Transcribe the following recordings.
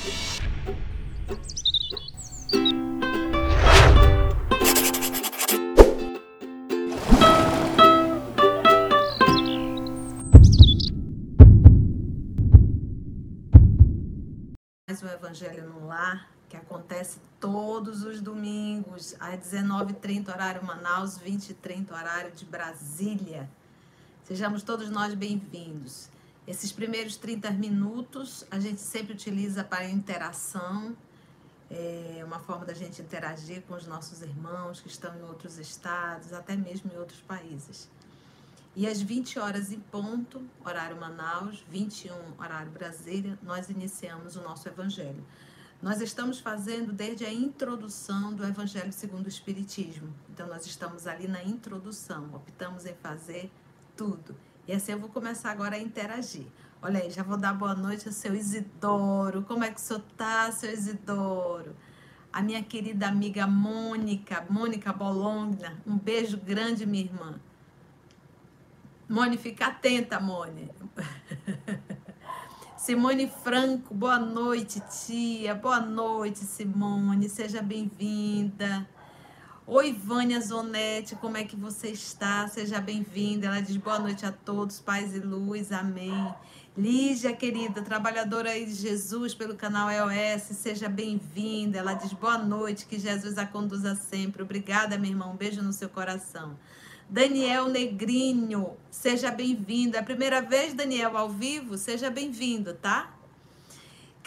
Mais um Evangelho no Lar, que acontece todos os domingos, às 19h30, horário Manaus, 20h30, horário de Brasília. Sejamos todos nós bem-vindos. Esses primeiros 30 minutos a gente sempre utiliza para interação, é uma forma da gente interagir com os nossos irmãos que estão em outros estados, até mesmo em outros países. E às 20 horas em ponto, horário Manaus, 21 horário Brasília, nós iniciamos o nosso evangelho. Nós estamos fazendo desde a introdução do Evangelho segundo o Espiritismo. Então nós estamos ali na introdução, optamos em fazer tudo. E assim eu vou começar agora a interagir. Olha aí, já vou dar boa noite ao seu Isidoro. Como é que o senhor tá, seu Isidoro? A minha querida amiga Mônica, Mônica Bologna. Um beijo grande, minha irmã. Mônica, fica atenta, Mônica. Simone Franco, boa noite, tia. Boa noite, Simone. Seja bem-vinda. Oi, Vânia Zonetti, como é que você está? Seja bem-vinda. Ela diz boa noite a todos, paz e luz, amém. Lígia, querida, trabalhadora aí de Jesus pelo canal EOS, seja bem-vinda. Ela diz boa noite, que Jesus a conduza sempre. Obrigada, meu irmão. Um beijo no seu coração. Daniel Negrinho, seja bem-vindo. É a primeira vez, Daniel, ao vivo? Seja bem-vindo, tá?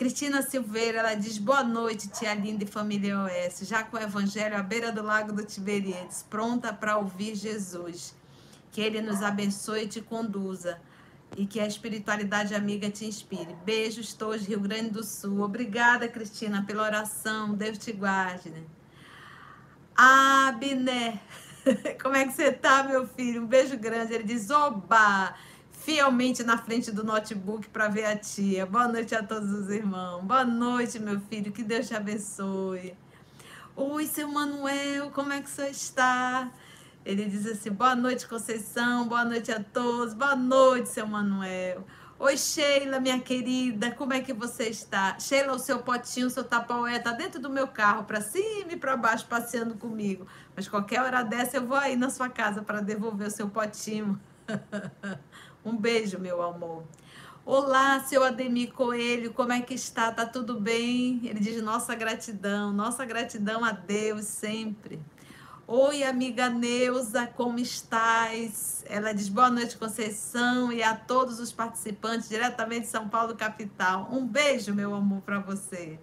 Cristina Silveira, ela diz boa noite, tia linda e família OS, já com o evangelho à beira do lago do Tiberíades, pronta para ouvir Jesus. Que ele nos abençoe e te conduza e que a espiritualidade amiga te inspire. Beijos todos, Rio Grande do Sul. Obrigada, Cristina, pela oração. Deus te guarde. Né? Abner, como é que você tá, meu filho? Um beijo grande. Ele diz: Oba! Fielmente na frente do notebook para ver a tia. Boa noite a todos os irmãos. Boa noite, meu filho. Que Deus te abençoe. Oi, seu Manuel, como é que você está? Ele diz assim: boa noite, Conceição. Boa noite a todos. Boa noite, seu Manuel. Oi, Sheila, minha querida, como é que você está? Sheila, o seu potinho, o seu tapaué tá dentro do meu carro, para cima e para baixo, passeando comigo. Mas qualquer hora dessa eu vou aí na sua casa para devolver o seu potinho. Um beijo, meu amor. Olá, seu Ademir Coelho, como é que está? Tá tudo bem? Ele diz nossa gratidão, nossa gratidão a Deus sempre. Oi, amiga Neuza, como estás? Ela diz boa noite, Conceição, e a todos os participantes diretamente de São Paulo, capital. Um beijo, meu amor, para você.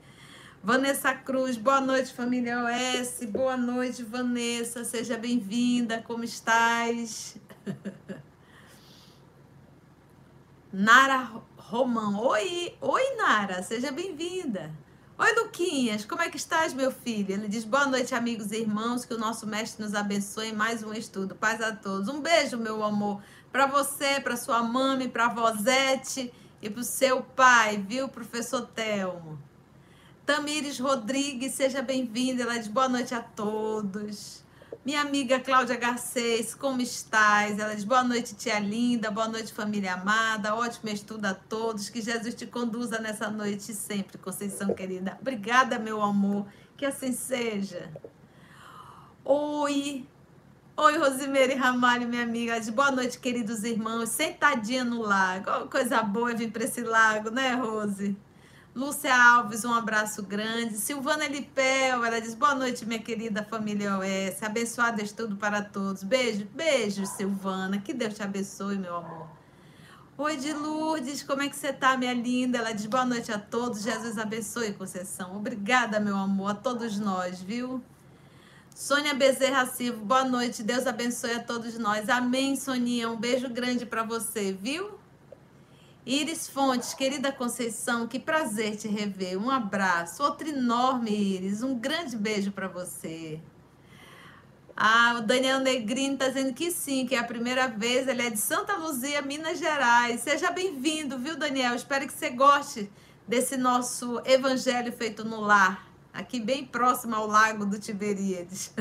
Vanessa Cruz, boa noite, família OS. Boa noite, Vanessa. Seja bem-vinda. Como estás? Nara Romão. Oi, oi Nara, seja bem-vinda. Oi Luquinhas, como é que estás, meu filho? Ele diz: "Boa noite, amigos e irmãos, que o nosso mestre nos abençoe em mais um estudo. Paz a todos. Um beijo, meu amor, para você, para sua mãe, para a Vosete e para o seu pai, viu, professor Telmo. Tamires Rodrigues, seja bem-vinda. Ela diz: "Boa noite a todos." Minha amiga Cláudia Garcês, como estás? Ela diz boa noite, tia linda, boa noite, família amada, ótimo estudo a todos, que Jesus te conduza nessa noite sempre, Conceição querida. Obrigada, meu amor, que assim seja. Oi, oi, Rosimeire Ramalho, minha amiga, boa noite, queridos irmãos, sentadinha no lago, coisa boa vir para esse lago, né, Rose? Lúcia Alves, um abraço grande. Silvana Lipel, ela diz: Boa noite, minha querida família OS. Abençoado estudo para todos. Beijo, beijo, Silvana. Que Deus te abençoe, meu amor. Oi, de Lourdes, como é que você tá, minha linda? Ela diz: Boa noite a todos. Jesus abençoe, Conceição. Obrigada, meu amor, a todos nós, viu? Sônia Bezerra Silva, boa noite. Deus abençoe a todos nós. Amém, Soninha. Um beijo grande para você, viu? Iris Fontes, querida Conceição, que prazer te rever. Um abraço. Outro enorme, Iris. Um grande beijo para você. Ah, o Daniel Negrini está dizendo que sim, que é a primeira vez. Ele é de Santa Luzia, Minas Gerais. Seja bem-vindo, viu, Daniel? Espero que você goste desse nosso evangelho feito no lar, aqui bem próximo ao lago do Tiberíades.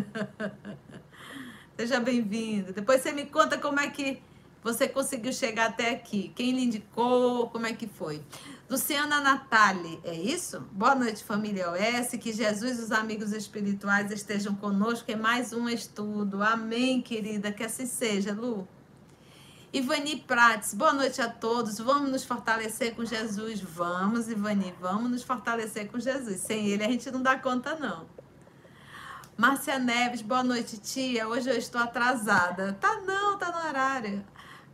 Seja bem-vindo. Depois você me conta como é que você conseguiu chegar até aqui? Quem lhe indicou? Como é que foi? Luciana Natali, é isso? Boa noite, família OS. Que Jesus e os amigos espirituais estejam conosco em mais um estudo. Amém, querida. Que assim seja, Lu. Ivani Prates, boa noite a todos. Vamos nos fortalecer com Jesus? Vamos, Ivani, vamos nos fortalecer com Jesus. Sem ele a gente não dá conta, não. Márcia Neves, boa noite, tia. Hoje eu estou atrasada. Tá não, tá no horário.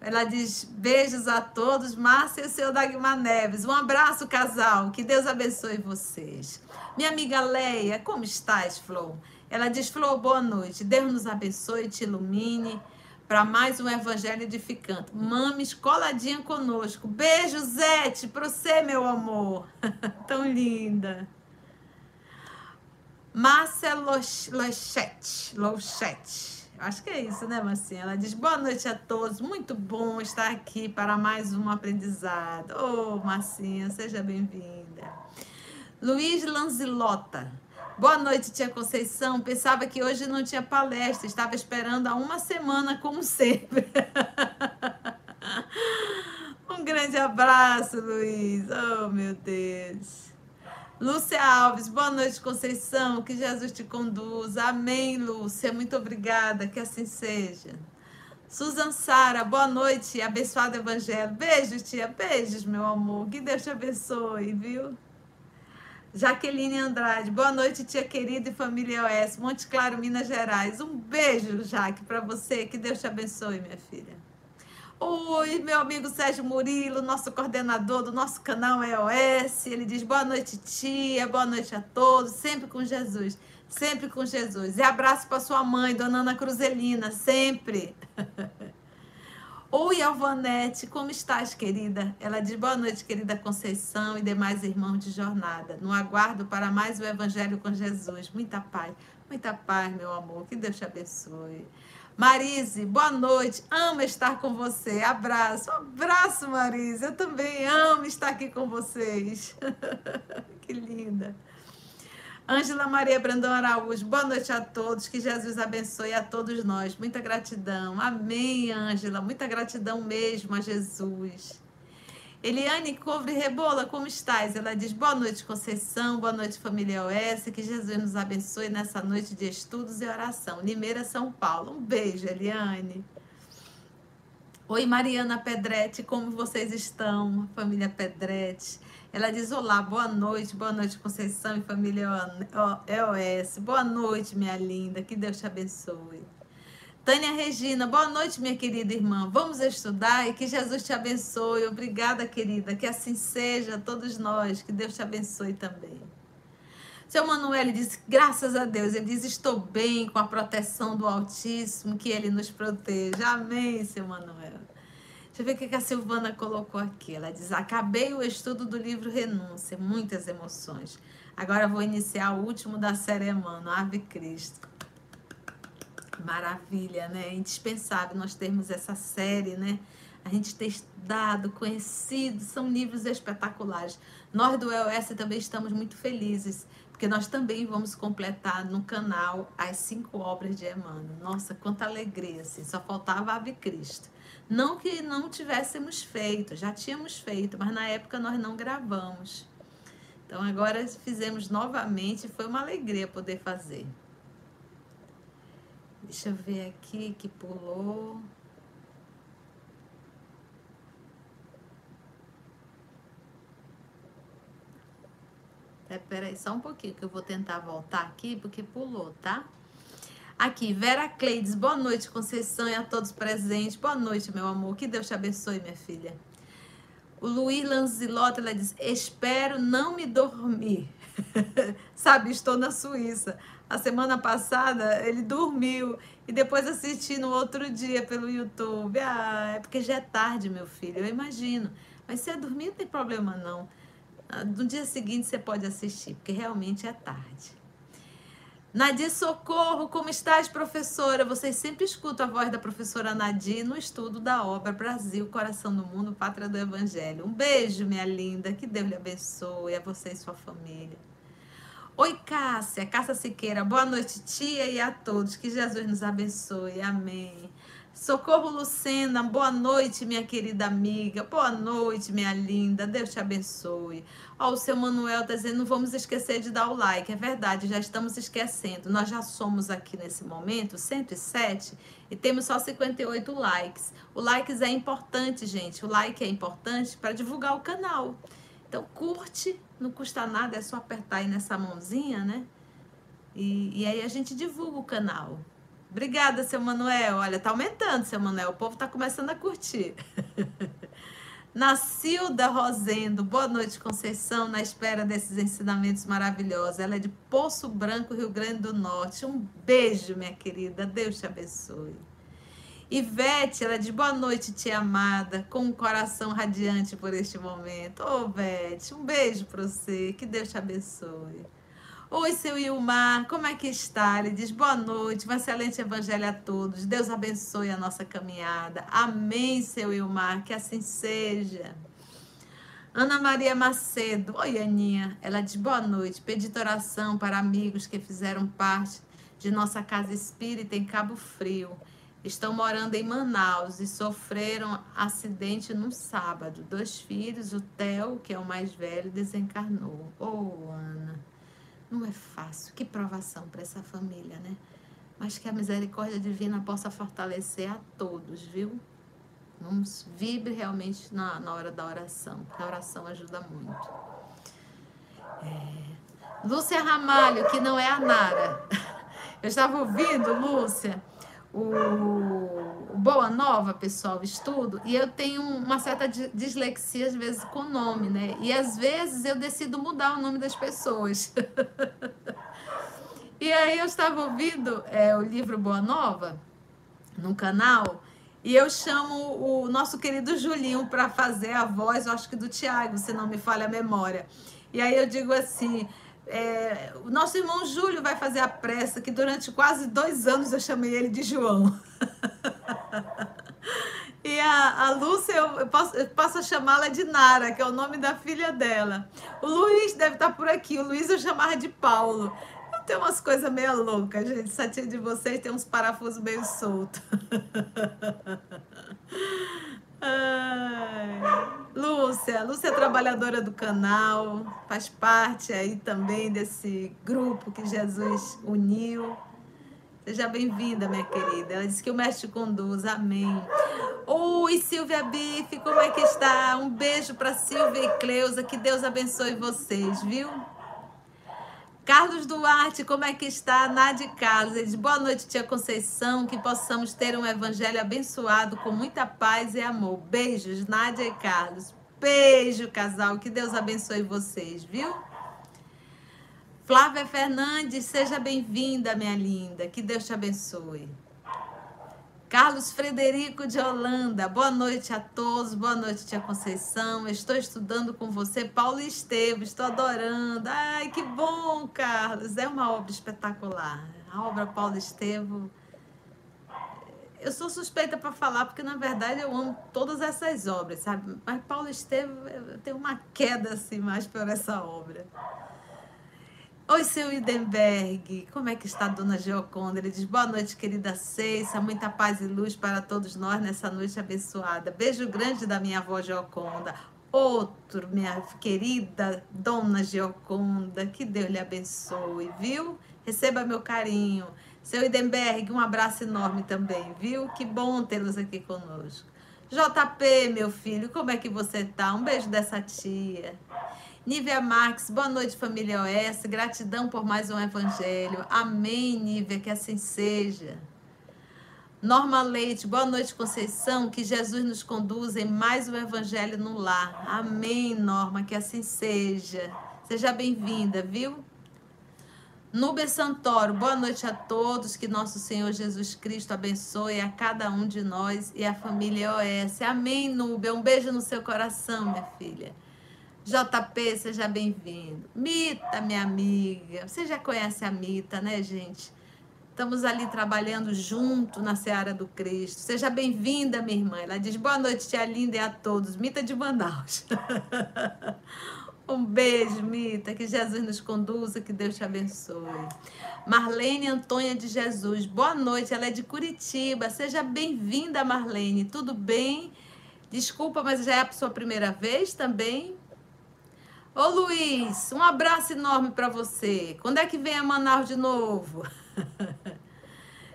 Ela diz: beijos a todos, Márcia e o seu Dagmar Neves. Um abraço, casal. Que Deus abençoe vocês. Minha amiga Leia, como estás, Flor? Ela diz: Flor, boa noite. Deus nos abençoe, te ilumine para mais um Evangelho edificante. Mames coladinha conosco. Beijo, Zete, para você, meu amor. Tão linda. Márcia Lochette. Lochette. Acho que é isso, né, Marcinha? Ela diz: boa noite a todos, muito bom estar aqui para mais um aprendizado. Ô, oh, Marcinha, seja bem-vinda. Luiz Lanzilota. Boa noite, tia Conceição. Pensava que hoje não tinha palestra, estava esperando há uma semana, como sempre. um grande abraço, Luiz. Oh, meu Deus. Lúcia Alves, boa noite, Conceição. Que Jesus te conduza. Amém, Lúcia. Muito obrigada. Que assim seja. Susan Sara, boa noite. Abençoado Evangelho. Beijos, tia. Beijos, meu amor. Que Deus te abençoe, viu? Jaqueline Andrade, boa noite, tia querida e família OS, Monte Claro, Minas Gerais. Um beijo, Jaque, para você. Que Deus te abençoe, minha filha. Oi, meu amigo Sérgio Murilo, nosso coordenador do nosso canal EOS. Ele diz boa noite, tia, boa noite a todos, sempre com Jesus, sempre com Jesus. E abraço para sua mãe, dona Ana Cruzelina, sempre. Oi, Alvanete, como estás, querida? Ela diz boa noite, querida Conceição e demais irmãos de jornada. No aguardo para mais o Evangelho com Jesus. Muita paz, muita paz, meu amor. Que Deus te abençoe. Marise, boa noite. Amo estar com você. Abraço. Um abraço, Marise. Eu também amo estar aqui com vocês. que linda. Ângela Maria Brandão Araújo, boa noite a todos. Que Jesus abençoe a todos nós. Muita gratidão. Amém, Ângela. Muita gratidão mesmo a Jesus. Eliane Couvre Rebola, como estás? Ela diz: Boa noite, Conceição, boa noite, família OS, que Jesus nos abençoe nessa noite de estudos e oração. Limeira, São Paulo. Um beijo, Eliane. Oi, Mariana Pedretti, como vocês estão, família Pedretti? Ela diz: Olá, boa noite, boa noite, Conceição e família EOS. Boa noite, minha linda, que Deus te abençoe. Tânia Regina, boa noite, minha querida irmã. Vamos estudar e que Jesus te abençoe. Obrigada, querida. Que assim seja, todos nós. Que Deus te abençoe também. Seu Manuel diz, graças a Deus, ele diz, estou bem com a proteção do Altíssimo, que ele nos proteja. Amém, seu Manuel. Deixa eu ver o que a Silvana colocou aqui. Ela diz, acabei o estudo do livro Renúncia, muitas emoções. Agora vou iniciar o último da série Emmanuel, Ave Cristo. Maravilha, né? É indispensável nós termos essa série, né? A gente ter estudado, conhecido, são livros espetaculares. Nós do EOS também estamos muito felizes, porque nós também vamos completar no canal as cinco obras de Emmanuel. Nossa, quanta alegria, assim, só faltava Ave Cristo. Não que não tivéssemos feito, já tínhamos feito, mas na época nós não gravamos. Então agora fizemos novamente, foi uma alegria poder fazer. Deixa eu ver aqui que pulou. É, peraí, só um pouquinho que eu vou tentar voltar aqui, porque pulou, tá? Aqui, Vera Cleides, boa noite, Conceição e a todos presentes. Boa noite, meu amor. Que Deus te abençoe, minha filha. O Luiz Lanzilota, ela diz: Espero não me dormir. Sabe, estou na Suíça. A semana passada ele dormiu e depois assisti no outro dia pelo YouTube. Ah, é porque já é tarde, meu filho, eu imagino. Mas se é dormir, não tem problema não. Ah, no dia seguinte você pode assistir, porque realmente é tarde. Nadir Socorro, como estás, professora? Vocês sempre escutam a voz da professora Nadir no estudo da obra Brasil, Coração do Mundo, Pátria do Evangelho. Um beijo, minha linda. Que Deus lhe abençoe, a você e sua família. Oi, Cássia, Cássia Siqueira, boa noite, tia, e a todos. Que Jesus nos abençoe. Amém. Socorro Lucena, boa noite, minha querida amiga. Boa noite, minha linda. Deus te abençoe. Ó, o seu Manuel está dizendo: não vamos esquecer de dar o like. É verdade, já estamos esquecendo. Nós já somos aqui nesse momento 107 e temos só 58 likes. O likes é importante, gente. O like é importante para divulgar o canal. Então, curte, não custa nada, é só apertar aí nessa mãozinha, né? E, e aí a gente divulga o canal. Obrigada, seu Manuel. Olha, tá aumentando, seu Manuel. O povo tá começando a curtir. Nacilda Rosendo, boa noite, Conceição, na espera desses ensinamentos maravilhosos. Ela é de Poço Branco, Rio Grande do Norte. Um beijo, minha querida. Deus te abençoe. Ivete, ela é de boa noite, tia amada, com um coração radiante por este momento. Ô, oh, Vete, um beijo para você. Que Deus te abençoe. Oi, seu Ilmar, como é que está? Ele diz boa noite, um excelente evangelho a todos. Deus abençoe a nossa caminhada. Amém, seu Ilmar, que assim seja. Ana Maria Macedo, oi Aninha, ela diz boa noite, pedi oração para amigos que fizeram parte de nossa casa espírita em Cabo Frio. Estão morando em Manaus e sofreram acidente no sábado. Dois filhos, o Theo, que é o mais velho, desencarnou. Oh, Ana. Não é fácil. Que provação para essa família, né? Mas que a misericórdia divina possa fortalecer a todos, viu? Vamos vibre realmente na, na hora da oração, a oração ajuda muito. É... Lúcia Ramalho, que não é a Nara. Eu estava ouvindo, Lúcia, o, Boa Nova, pessoal, estudo, e eu tenho uma certa dislexia, às vezes, com nome, né? E às vezes eu decido mudar o nome das pessoas. e aí eu estava ouvindo é, o livro Boa Nova no canal. E eu chamo o nosso querido Julinho para fazer a voz, eu acho que do Tiago, se não me falha a memória. E aí eu digo assim: é, o nosso irmão Júlio vai fazer a pressa, que durante quase dois anos eu chamei ele de João. e a, a Lúcia, eu posso, eu posso chamá-la de Nara, que é o nome da filha dela. O Luiz deve estar por aqui. O Luiz eu chamava de Paulo. Tem umas coisas meio loucas, gente. Essa de vocês tem uns parafusos meio soltos. Lúcia, Lúcia é trabalhadora do canal, faz parte aí também desse grupo que Jesus uniu. Seja bem-vinda, minha querida. Ela disse que o mestre conduz. Amém. Oi, Silvia Bife, como é que está? Um beijo para Silvia e Cleusa. Que Deus abençoe vocês, viu? Carlos Duarte, como é que está? Nádia Carlos, ele diz, boa noite, tia Conceição, que possamos ter um evangelho abençoado com muita paz e amor. Beijos, Nádia e Carlos. Beijo, casal, que Deus abençoe vocês, viu? Flávia Fernandes, seja bem-vinda, minha linda, que Deus te abençoe. Carlos Frederico de Holanda, boa noite a todos, boa noite, tia Conceição. Estou estudando com você, Paulo Esteves, estou adorando. Ai, que bom, Carlos, é uma obra espetacular. A obra Paulo Estevo. Eu sou suspeita para falar, porque na verdade eu amo todas essas obras, sabe? Mas Paulo Estevo, eu tenho uma queda assim mais por essa obra. Oi, seu Idenberg, como é que está a dona Geoconda? Ele diz, boa noite, querida Ceissa, muita paz e luz para todos nós nessa noite abençoada. Beijo grande da minha avó Geoconda. Outro, minha querida dona Geoconda, que Deus lhe abençoe, viu? Receba meu carinho. Seu Idenberg, um abraço enorme também, viu? Que bom tê-los aqui conosco. JP, meu filho, como é que você tá? Um beijo dessa tia. Nívia Marques, boa noite, família OS. Gratidão por mais um evangelho. Amém, Nívia, que assim seja. Norma Leite, boa noite, Conceição. Que Jesus nos conduza em mais um evangelho no lar. Amém, Norma, que assim seja. Seja bem-vinda, viu? Nubia Santoro, boa noite a todos. Que nosso Senhor Jesus Cristo abençoe a cada um de nós e a família OS. Amém, Núbia. Um beijo no seu coração, minha filha. JP, seja bem-vindo. Mita, minha amiga. Você já conhece a Mita, né, gente? Estamos ali trabalhando junto na Seara do Cristo. Seja bem-vinda, minha irmã. Ela diz: boa noite, tia linda, e a todos. Mita de Manaus. Um beijo, Mita. Que Jesus nos conduza, que Deus te abençoe. Marlene Antônia de Jesus, boa noite. Ela é de Curitiba. Seja bem-vinda, Marlene. Tudo bem? Desculpa, mas já é a sua primeira vez também? Ô Luiz, um abraço enorme para você. Quando é que vem a Manaus de novo?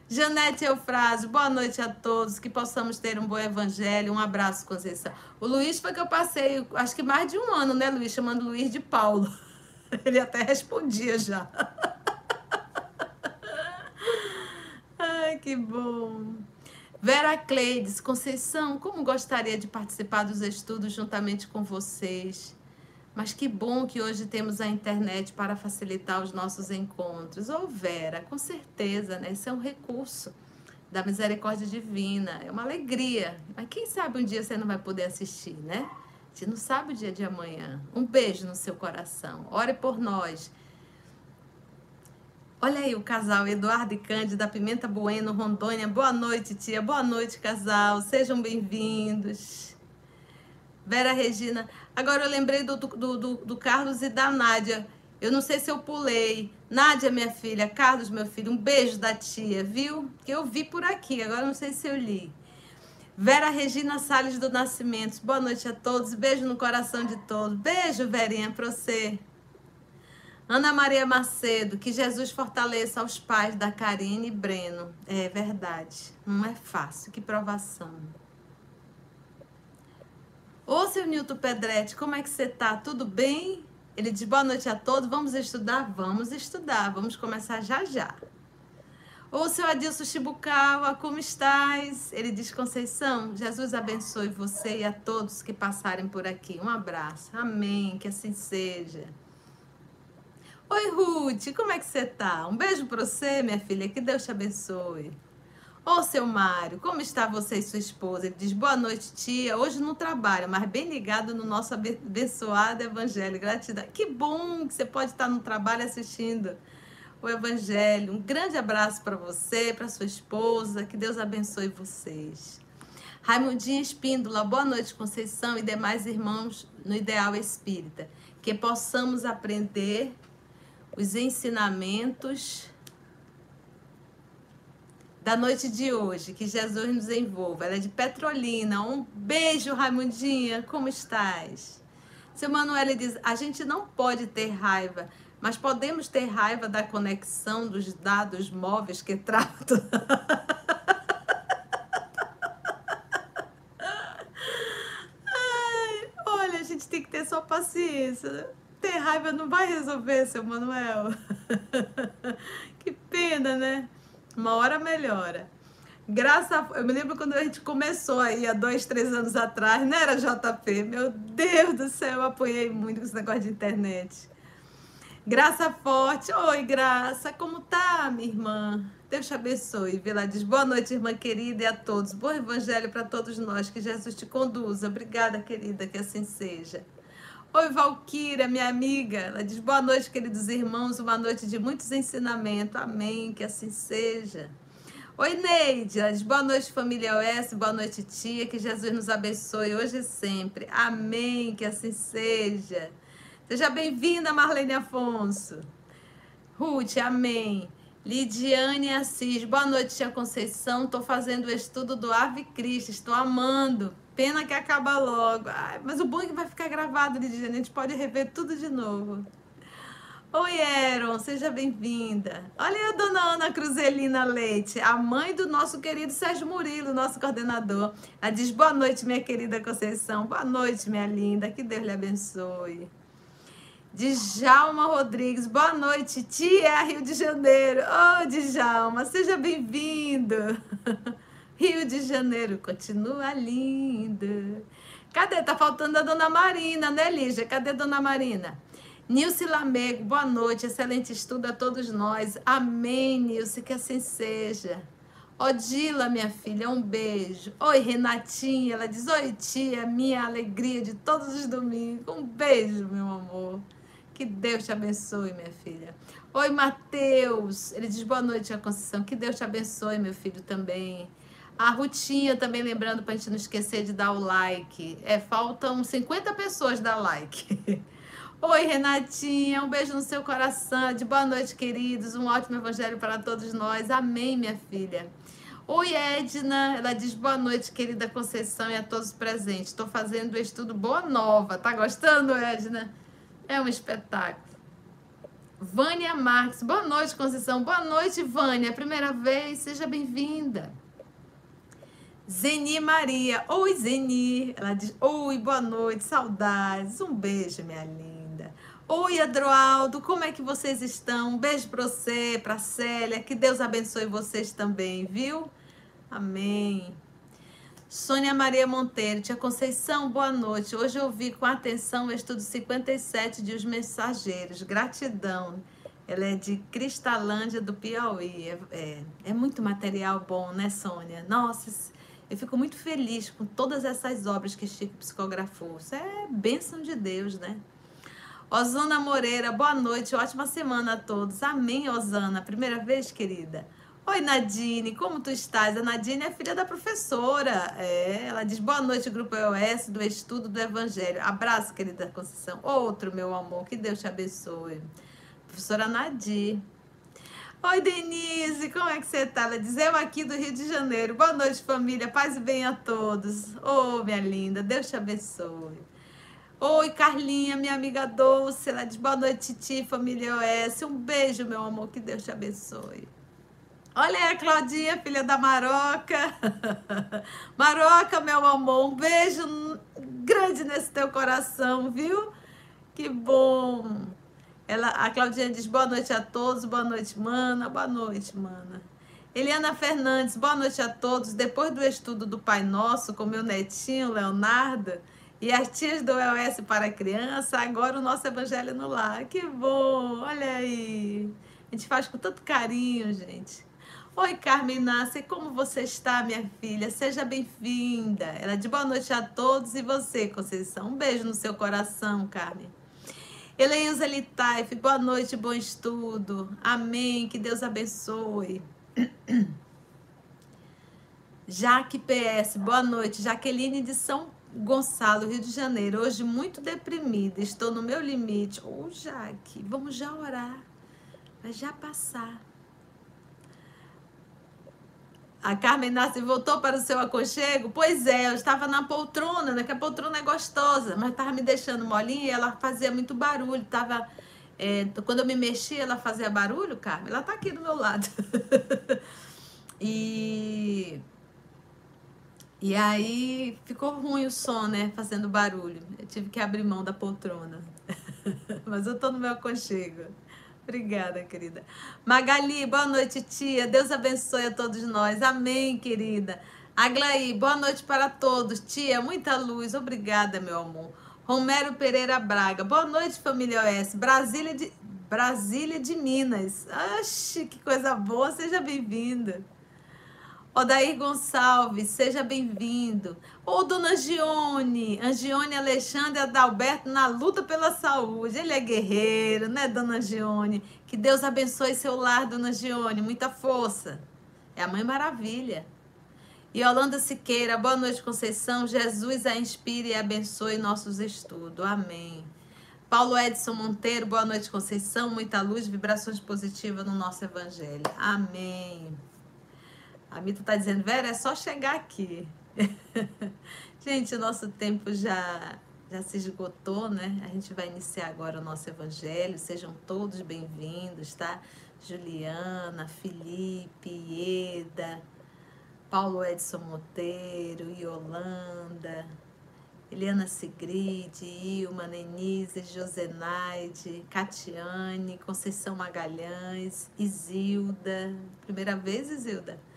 Janete Eufrásio, boa noite a todos, que possamos ter um bom evangelho, um abraço, Conceição. O Luiz foi que eu passei, acho que mais de um ano, né, Luiz, chamando Luiz de Paulo. Ele até respondia já. Ai, que bom. Vera Cleides, Conceição, como gostaria de participar dos estudos juntamente com vocês. Mas que bom que hoje temos a internet para facilitar os nossos encontros. Ô oh, Vera, com certeza, né? Isso é um recurso da misericórdia divina. É uma alegria. Mas quem sabe um dia você não vai poder assistir, né? A gente não sabe o dia de amanhã. Um beijo no seu coração. Ore por nós. Olha aí o casal Eduardo e Cândida Pimenta Bueno, Rondônia. Boa noite, tia. Boa noite, casal. Sejam bem-vindos. Vera Regina. Agora eu lembrei do, do, do, do Carlos e da Nádia. Eu não sei se eu pulei. Nádia, minha filha, Carlos, meu filho, um beijo da tia, viu? Que eu vi por aqui, agora não sei se eu li. Vera Regina Salles do Nascimento, boa noite a todos, beijo no coração de todos. Beijo, Verinha, pra você. Ana Maria Macedo, que Jesus fortaleça aos pais da Karine e Breno. É verdade, não é fácil, que provação. Ô, seu Nilton Pedretti, como é que você tá? Tudo bem? Ele diz boa noite a todos. Vamos estudar? Vamos estudar. Vamos começar já já. Ô, seu Adilson Chibucawa, como estás? Ele diz, Conceição, Jesus abençoe você e a todos que passarem por aqui. Um abraço. Amém. Que assim seja. Oi, Ruth, como é que você tá? Um beijo para você, minha filha. Que Deus te abençoe. Ô, seu Mário, como está você e sua esposa? Ele diz, boa noite, tia. Hoje não trabalho, mas bem ligado no nosso abençoado evangelho. Gratidão. Que bom que você pode estar no trabalho assistindo o evangelho. Um grande abraço para você, para sua esposa. Que Deus abençoe vocês. Raimundinha Espíndola, boa noite, Conceição e demais irmãos no Ideal Espírita. Que possamos aprender os ensinamentos da noite de hoje. Que Jesus nos envolva. Ela é de Petrolina. Um beijo, Raimundinha. Como estás? Seu Manuel diz: a gente não pode ter raiva, mas podemos ter raiva da conexão dos dados móveis que tratam. Ai, olha, a gente tem que ter só paciência. Ter raiva não vai resolver, seu Manuel. que pena, né? Uma hora melhora. Graças a... Eu me lembro quando a gente começou aí, há dois, três anos atrás, não era JP? Meu Deus do céu, eu apoiei muito com esse negócio de internet. Graça Forte. Oi, Graça. Como tá, minha irmã? Deus te abençoe. Vila diz, boa noite, irmã querida, e a todos. Bom evangelho para todos nós. Que Jesus te conduza. Obrigada, querida, que assim seja. Oi, Valquíria, minha amiga. Ela diz: Boa noite, queridos irmãos. Uma noite de muitos ensinamentos. Amém. Que assim seja. Oi, Neide. Ela diz: Boa noite, família OS. Boa noite, tia. Que Jesus nos abençoe hoje e sempre. Amém. Que assim seja. Seja bem-vinda, Marlene Afonso. Ruth, amém. Lidiane Assis, boa noite, tia Conceição. Estou fazendo o estudo do Ave Cristo, estou amando. Pena que acaba logo. Ai, mas o bom é que vai ficar gravado, Lidiane. A gente pode rever tudo de novo. Oi, Eron, seja bem-vinda. Olha aí a dona Ana Cruzelina Leite, a mãe do nosso querido Sérgio Murilo, nosso coordenador. Ela diz: Boa noite, minha querida Conceição. Boa noite, minha linda. Que Deus lhe abençoe. Djalma Rodrigues, boa noite, tia Rio de Janeiro. Ô, oh, Djalma, seja bem-vindo. Rio de Janeiro continua lindo. Cadê? Tá faltando a dona Marina, né, Lígia? Cadê dona Marina? Nilce Lamego, boa noite, excelente estudo a todos nós. Amém, Nilce, que assim seja. Odila, minha filha, um beijo. Oi, Renatinha, ela diz: Oi, tia, minha alegria de todos os domingos. Um beijo, meu amor. Que Deus te abençoe, minha filha. Oi, Mateus. Ele diz: Boa noite, a Conceição. Que Deus te abençoe, meu filho, também. A Rutinha também lembrando para a gente não esquecer de dar o like. É, faltam 50 pessoas dar like. Oi, Renatinha, um beijo no seu coração. De boa noite, queridos. Um ótimo evangelho para todos nós. Amém, minha filha. Oi, Edna. Ela diz boa noite, querida Conceição, e a todos presentes. Estou fazendo o estudo Boa Nova. Tá gostando, Edna? É um espetáculo. Vânia Marques. Boa noite, Conceição. Boa noite, Vânia. Primeira vez, seja bem-vinda. Zeni Maria. Oi, Zeni. Ela diz: Oi, boa noite, saudades. Um beijo, minha linda. Oi, Adroaldo, como é que vocês estão? Um beijo para você, para Célia. Que Deus abençoe vocês também, viu? Amém. Sônia Maria Monteiro, tia Conceição, boa noite. Hoje eu ouvi com atenção o estudo 57 de Os Mensageiros. Gratidão. Ela é de Cristalândia, do Piauí. É, é, é muito material bom, né, Sônia? Nossa, eu fico muito feliz com todas essas obras que Chico psicografou. Isso é bênção de Deus, né? Osana Moreira, boa noite, ótima semana a todos. Amém, Osana. Primeira vez, querida? Oi, Nadine, como tu estás? A Nadine é filha da professora. É, ela diz boa noite, Grupo EOS, do Estudo do Evangelho. Abraço, querida Conceição. Outro, meu amor, que Deus te abençoe. Professora Nadir. Oi, Denise, como é que você tá? Ela diz, eu aqui do Rio de Janeiro. Boa noite, família. Paz e bem a todos. Ô, oh, minha linda, Deus te abençoe. Oi, Carlinha, minha amiga doce. Ela diz boa noite, Titi, família OS. Um beijo, meu amor, que Deus te abençoe. Olha a Claudinha, filha da Maroca. Maroca, meu amor, um beijo grande nesse teu coração, viu? Que bom. Ela, a Claudinha diz boa noite a todos, boa noite, mana, boa noite, mana. Eliana Fernandes, boa noite a todos. Depois do estudo do Pai Nosso com meu netinho, Leonardo, e as tias do EOS para criança, agora o nosso Evangelho no Lar. Que bom, olha aí. A gente faz com tanto carinho, gente. Oi, Carmen Nasce, como você está, minha filha? Seja bem-vinda. Ela de boa noite a todos e você, Conceição. Um beijo no seu coração, Carmen. Eleusa Litaif, boa noite, bom estudo. Amém, que Deus abençoe. Jaque PS, boa noite. Jaqueline de São Gonçalo, Rio de Janeiro, hoje muito deprimida, estou no meu limite. Ô, oh, Jaque, vamos já orar, vai já passar. A Carmen Nassi voltou para o seu aconchego? Pois é, eu estava na poltrona, né? Que a poltrona é gostosa, mas estava me deixando molinha e ela fazia muito barulho. Tava, é, quando eu me mexia, ela fazia barulho, Carmen. Ela está aqui do meu lado. e e aí ficou ruim o som, né? Fazendo barulho. Eu tive que abrir mão da poltrona. Mas eu tô no meu aconchego. Obrigada, querida. Magali, boa noite, tia. Deus abençoe a todos nós. Amém, querida. Aglaí, boa noite para todos. Tia, muita luz. Obrigada, meu amor. Romero Pereira Braga. Boa noite, família OS. Brasília de, Brasília de Minas. Oxe, que coisa boa. Seja bem-vinda. Odair Gonçalves, seja bem-vindo. Ô, dona Angione, Angione Alexandre Adalberto na luta pela saúde. Ele é guerreiro, né, dona Angione? Que Deus abençoe seu lar, dona Angione. Muita força. É a Mãe Maravilha. E Holanda Siqueira, boa noite, Conceição. Jesus a inspire e abençoe nossos estudos. Amém. Paulo Edson Monteiro, boa noite, Conceição. Muita luz, vibrações positivas no nosso Evangelho. Amém. A Mita está dizendo, Vera, é só chegar aqui. gente, o nosso tempo já, já se esgotou, né? A gente vai iniciar agora o nosso evangelho. Sejam todos bem-vindos, tá? Juliana, Felipe, Eda, Paulo Edson Monteiro, Yolanda, Eliana Sigrid, Ilma, Nenise, Josenaide, Catiane, Conceição Magalhães, Isilda. Primeira vez, Isilda?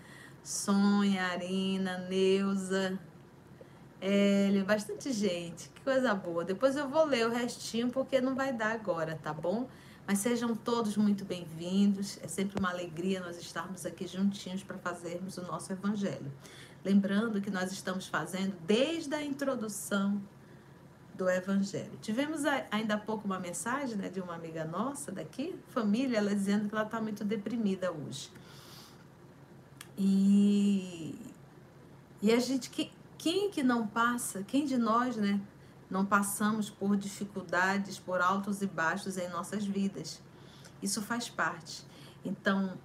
Sonha, Arina, Neuza, Hélio, bastante gente. Que coisa boa. Depois eu vou ler o restinho porque não vai dar agora, tá bom? Mas sejam todos muito bem-vindos. É sempre uma alegria nós estarmos aqui juntinhos para fazermos o nosso evangelho. Lembrando que nós estamos fazendo desde a introdução do evangelho. Tivemos ainda há pouco uma mensagem né, de uma amiga nossa daqui, família, ela dizendo que ela está muito deprimida hoje. E, e a gente, que, quem que não passa, quem de nós, né, não passamos por dificuldades, por altos e baixos em nossas vidas. Isso faz parte. Então,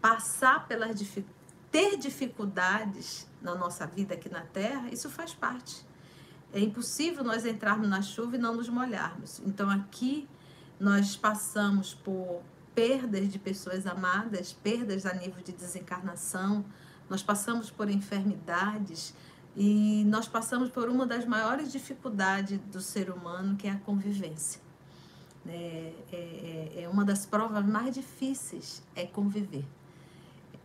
passar pelas dificuldades, ter dificuldades na nossa vida aqui na Terra, isso faz parte. É impossível nós entrarmos na chuva e não nos molharmos. Então, aqui nós passamos por perdas de pessoas amadas, perdas a nível de desencarnação, nós passamos por enfermidades e nós passamos por uma das maiores dificuldades do ser humano, que é a convivência. É, é, é, é uma das provas mais difíceis, é conviver.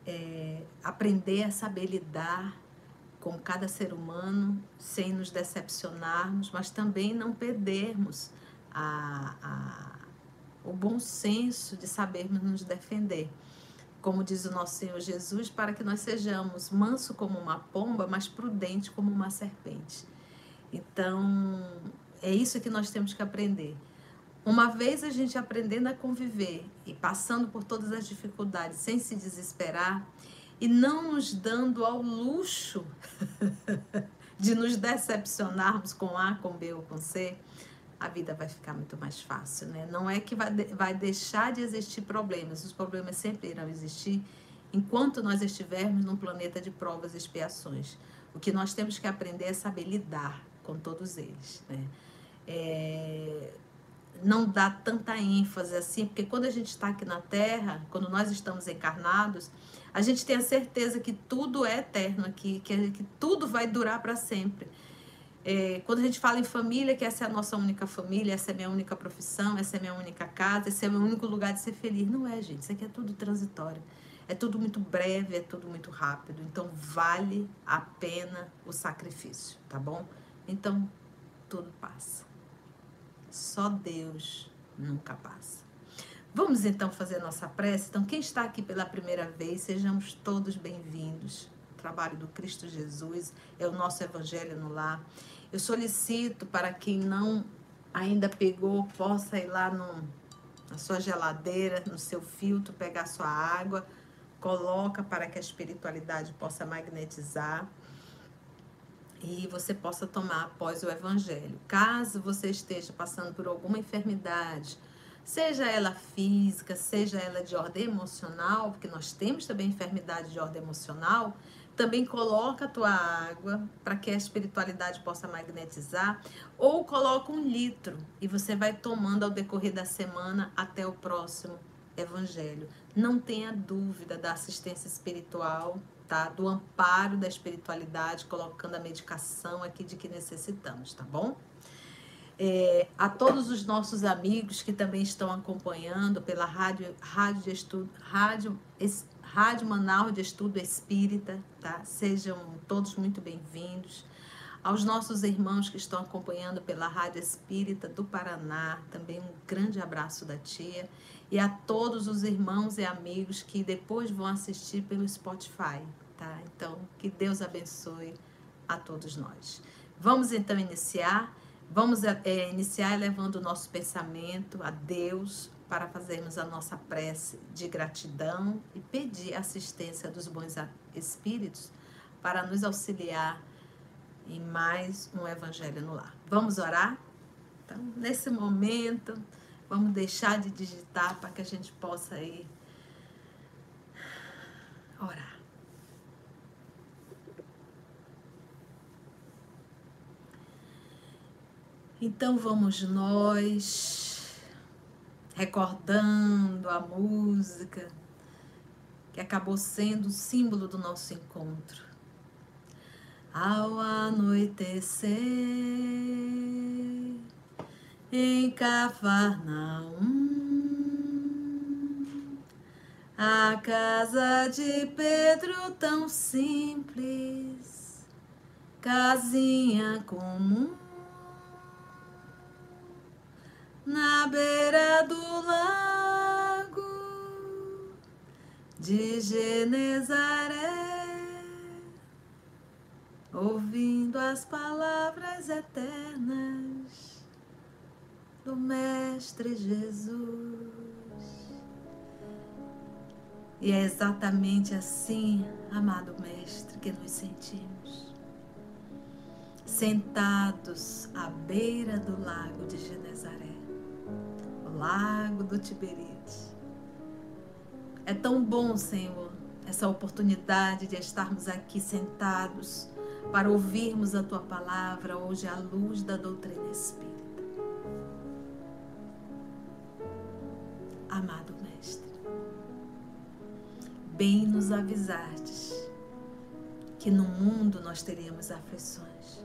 É aprender a saber lidar com cada ser humano sem nos decepcionarmos, mas também não perdermos a, a, o bom senso de sabermos nos defender como diz o nosso Senhor Jesus, para que nós sejamos manso como uma pomba, mas prudente como uma serpente. Então, é isso que nós temos que aprender. Uma vez a gente aprendendo a conviver e passando por todas as dificuldades sem se desesperar e não nos dando ao luxo de nos decepcionarmos com A, com B ou com C, a vida vai ficar muito mais fácil, né? Não é que vai, vai deixar de existir problemas, os problemas sempre irão existir enquanto nós estivermos num planeta de provas e expiações. O que nós temos que aprender é saber lidar com todos eles, né? É, não dá tanta ênfase assim, porque quando a gente está aqui na Terra, quando nós estamos encarnados, a gente tem a certeza que tudo é eterno aqui, que, que tudo vai durar para sempre. É, quando a gente fala em família, que essa é a nossa única família, essa é a minha única profissão, essa é a minha única casa, esse é o meu único lugar de ser feliz. Não é, gente. Isso aqui é tudo transitório. É tudo muito breve, é tudo muito rápido. Então, vale a pena o sacrifício, tá bom? Então, tudo passa. Só Deus nunca passa. Vamos então fazer nossa prece? Então, quem está aqui pela primeira vez, sejamos todos bem-vindos trabalho do Cristo Jesus, é o nosso evangelho no lar. Eu solicito para quem não ainda pegou, possa ir lá no, na sua geladeira, no seu filtro, pegar sua água, coloca para que a espiritualidade possa magnetizar e você possa tomar após o evangelho. Caso você esteja passando por alguma enfermidade, seja ela física, seja ela de ordem emocional, porque nós temos também enfermidade de ordem emocional, também coloca a tua água para que a espiritualidade possa magnetizar, ou coloca um litro e você vai tomando ao decorrer da semana até o próximo evangelho. Não tenha dúvida da assistência espiritual, tá? Do amparo da espiritualidade, colocando a medicação aqui de que necessitamos, tá bom? É, a todos os nossos amigos que também estão acompanhando pela rádio, rádio estudo, rádio Rádio Manaus de Estudo Espírita, tá? Sejam todos muito bem-vindos. Aos nossos irmãos que estão acompanhando pela Rádio Espírita do Paraná, também um grande abraço da tia. E a todos os irmãos e amigos que depois vão assistir pelo Spotify, tá? Então, que Deus abençoe a todos nós. Vamos então iniciar. Vamos é, iniciar levando o nosso pensamento a Deus, para fazermos a nossa prece de gratidão e pedir assistência dos bons espíritos para nos auxiliar em mais um Evangelho no lar. Vamos orar? Então, nesse momento, vamos deixar de digitar para que a gente possa ir orar. Então vamos nós recordando a música que acabou sendo o símbolo do nosso encontro. Ao anoitecer em Cafarnaum, a casa de Pedro tão simples, casinha comum na beira lago de Genezaré, ouvindo as palavras eternas do Mestre Jesus. E é exatamente assim, amado Mestre, que nos sentimos sentados à beira do lago de Genezaré, lago do Tiberíades. É tão bom, Senhor, essa oportunidade de estarmos aqui sentados para ouvirmos a tua palavra hoje à luz da doutrina espírita. Amado Mestre, bem nos avisardes que no mundo nós teríamos aflições,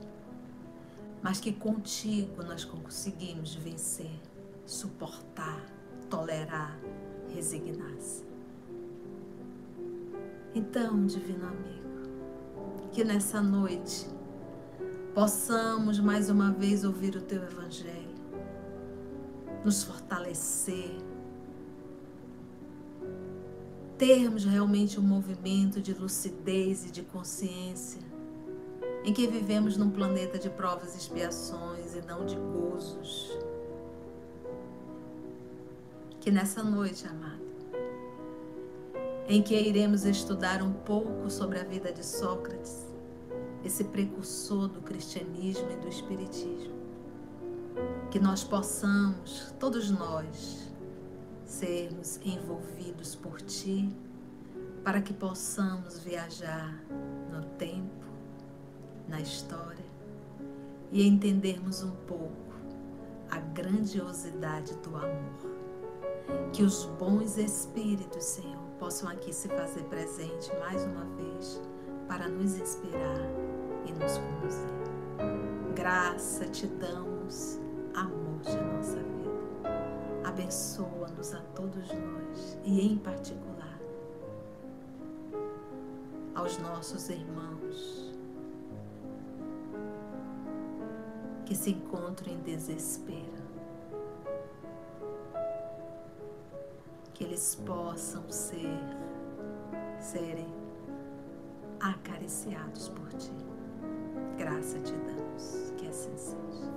mas que contigo nós conseguimos vencer, suportar, tolerar, resignar-se. Então, divino amigo, que nessa noite possamos mais uma vez ouvir o teu evangelho, nos fortalecer, termos realmente um movimento de lucidez e de consciência, em que vivemos num planeta de provas e expiações e não de gozos. Que nessa noite, amado, em que iremos estudar um pouco sobre a vida de Sócrates, esse precursor do cristianismo e do espiritismo, que nós possamos, todos nós, sermos envolvidos por Ti, para que possamos viajar no tempo, na história e entendermos um pouco a grandiosidade do amor. Que os bons espíritos, Senhor, possam aqui se fazer presente mais uma vez para nos inspirar e nos conduzir. Graça te damos, amor de nossa vida abençoa-nos a todos nós e, em particular, aos nossos irmãos que se encontram em desespero. Que eles possam ser, serem acariciados por ti. Graça te damos, que assim seja.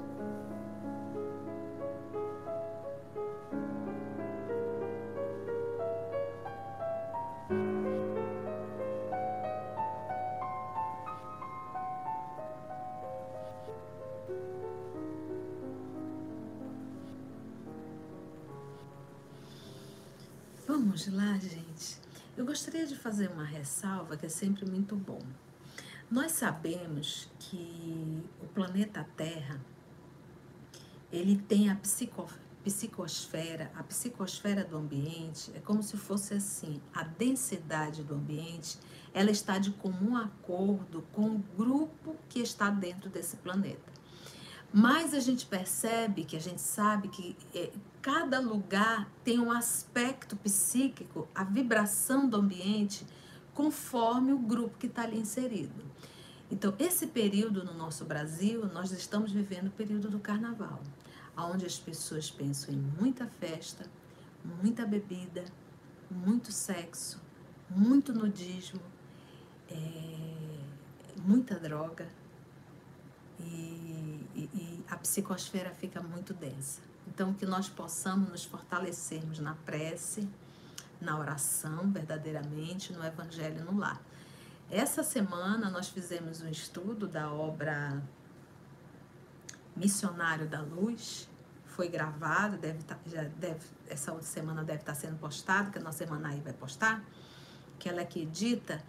Vamos lá, gente. Eu gostaria de fazer uma ressalva que é sempre muito bom. Nós sabemos que o planeta Terra ele tem a psico, psicosfera, a psicosfera do ambiente é como se fosse assim, a densidade do ambiente, ela está de comum acordo com o grupo que está dentro desse planeta. Mas a gente percebe que a gente sabe que é, cada lugar tem um aspecto psíquico, a vibração do ambiente, conforme o grupo que está ali inserido. Então, esse período no nosso Brasil, nós estamos vivendo o período do carnaval, onde as pessoas pensam em muita festa, muita bebida, muito sexo, muito nudismo, é, muita droga. E, e, e a psicosfera fica muito densa. Então, que nós possamos nos fortalecermos na prece, na oração, verdadeiramente, no Evangelho no lar. Essa semana nós fizemos um estudo da obra Missionário da Luz. Foi gravado, deve tá, já deve, essa outra semana deve estar sendo postado, que a nossa semana aí vai postar, que ela é que edita,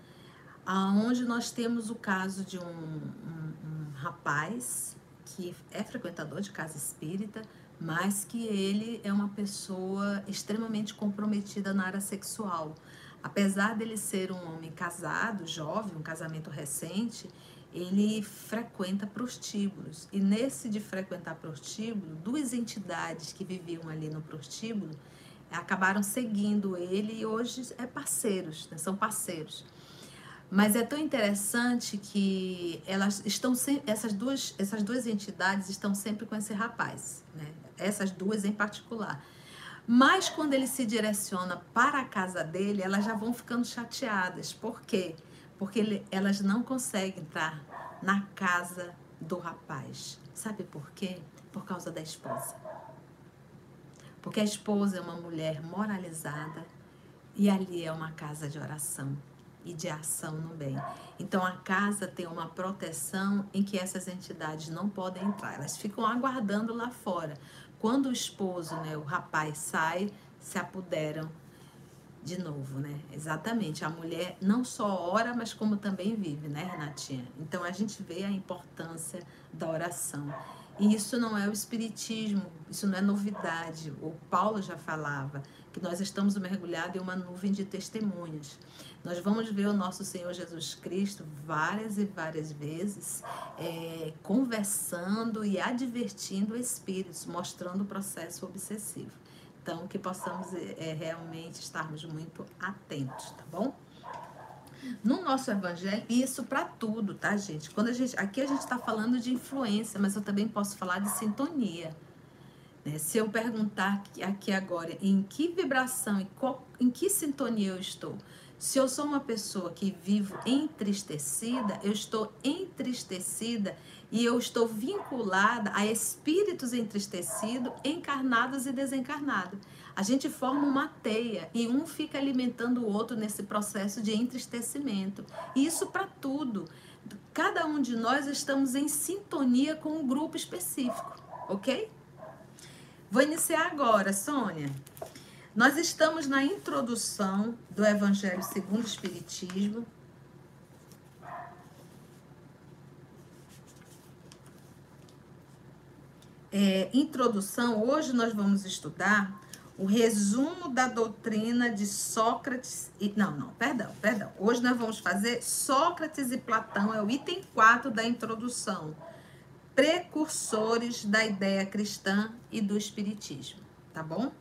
aonde nós temos o caso de um, um, um rapaz que é frequentador de casa espírita, mas que ele é uma pessoa extremamente comprometida na área sexual. Apesar dele ser um homem casado, jovem, um casamento recente, ele frequenta prostíbulos. E nesse de frequentar prostíbulo, duas entidades que viviam ali no prostíbulo acabaram seguindo ele e hoje é parceiros, né? são parceiros. Mas é tão interessante que elas estão essas duas essas duas entidades estão sempre com esse rapaz, né? Essas duas em particular. Mas quando ele se direciona para a casa dele, elas já vão ficando chateadas. Por quê? Porque ele, elas não conseguem entrar na casa do rapaz. Sabe por quê? Por causa da esposa. Porque a esposa é uma mulher moralizada e ali é uma casa de oração e de ação no bem. Então a casa tem uma proteção em que essas entidades não podem entrar, elas ficam aguardando lá fora. Quando o esposo, né, o rapaz sai, se apoderam de novo, né? Exatamente. A mulher não só ora, mas como também vive, né, Renatinha? Então a gente vê a importância da oração. E isso não é o espiritismo, isso não é novidade. O Paulo já falava que nós estamos mergulhados em uma nuvem de testemunhas. Nós vamos ver o nosso Senhor Jesus Cristo várias e várias vezes é, conversando e advertindo espíritos, mostrando o processo obsessivo. Então, que possamos é, realmente estarmos muito atentos, tá bom? No nosso evangelho, isso para tudo, tá, gente? Quando a gente, aqui a gente está falando de influência, mas eu também posso falar de sintonia. Né? Se eu perguntar aqui agora em que vibração, em, qual, em que sintonia eu estou, se eu sou uma pessoa que vivo entristecida, eu estou entristecida e eu estou vinculada a espíritos entristecidos, encarnados e desencarnados. A gente forma uma teia e um fica alimentando o outro nesse processo de entristecimento. E isso para tudo. Cada um de nós estamos em sintonia com um grupo específico, ok? Vou iniciar agora, Sônia. Nós estamos na introdução do Evangelho segundo o Espiritismo. É, introdução, hoje nós vamos estudar o resumo da doutrina de Sócrates e não, não, perdão, perdão. Hoje nós vamos fazer Sócrates e Platão, é o item 4 da introdução. Precursores da ideia cristã e do espiritismo, tá bom?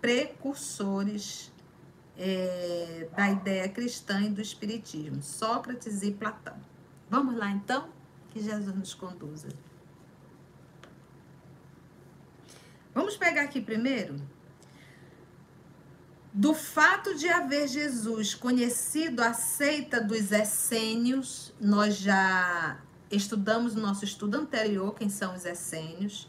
Precursores é, da ideia cristã e do espiritismo, Sócrates e Platão. Vamos lá então, que Jesus nos conduza. Vamos pegar aqui primeiro. Do fato de haver Jesus conhecido a seita dos essênios, nós já estudamos no nosso estudo anterior quem são os essênios.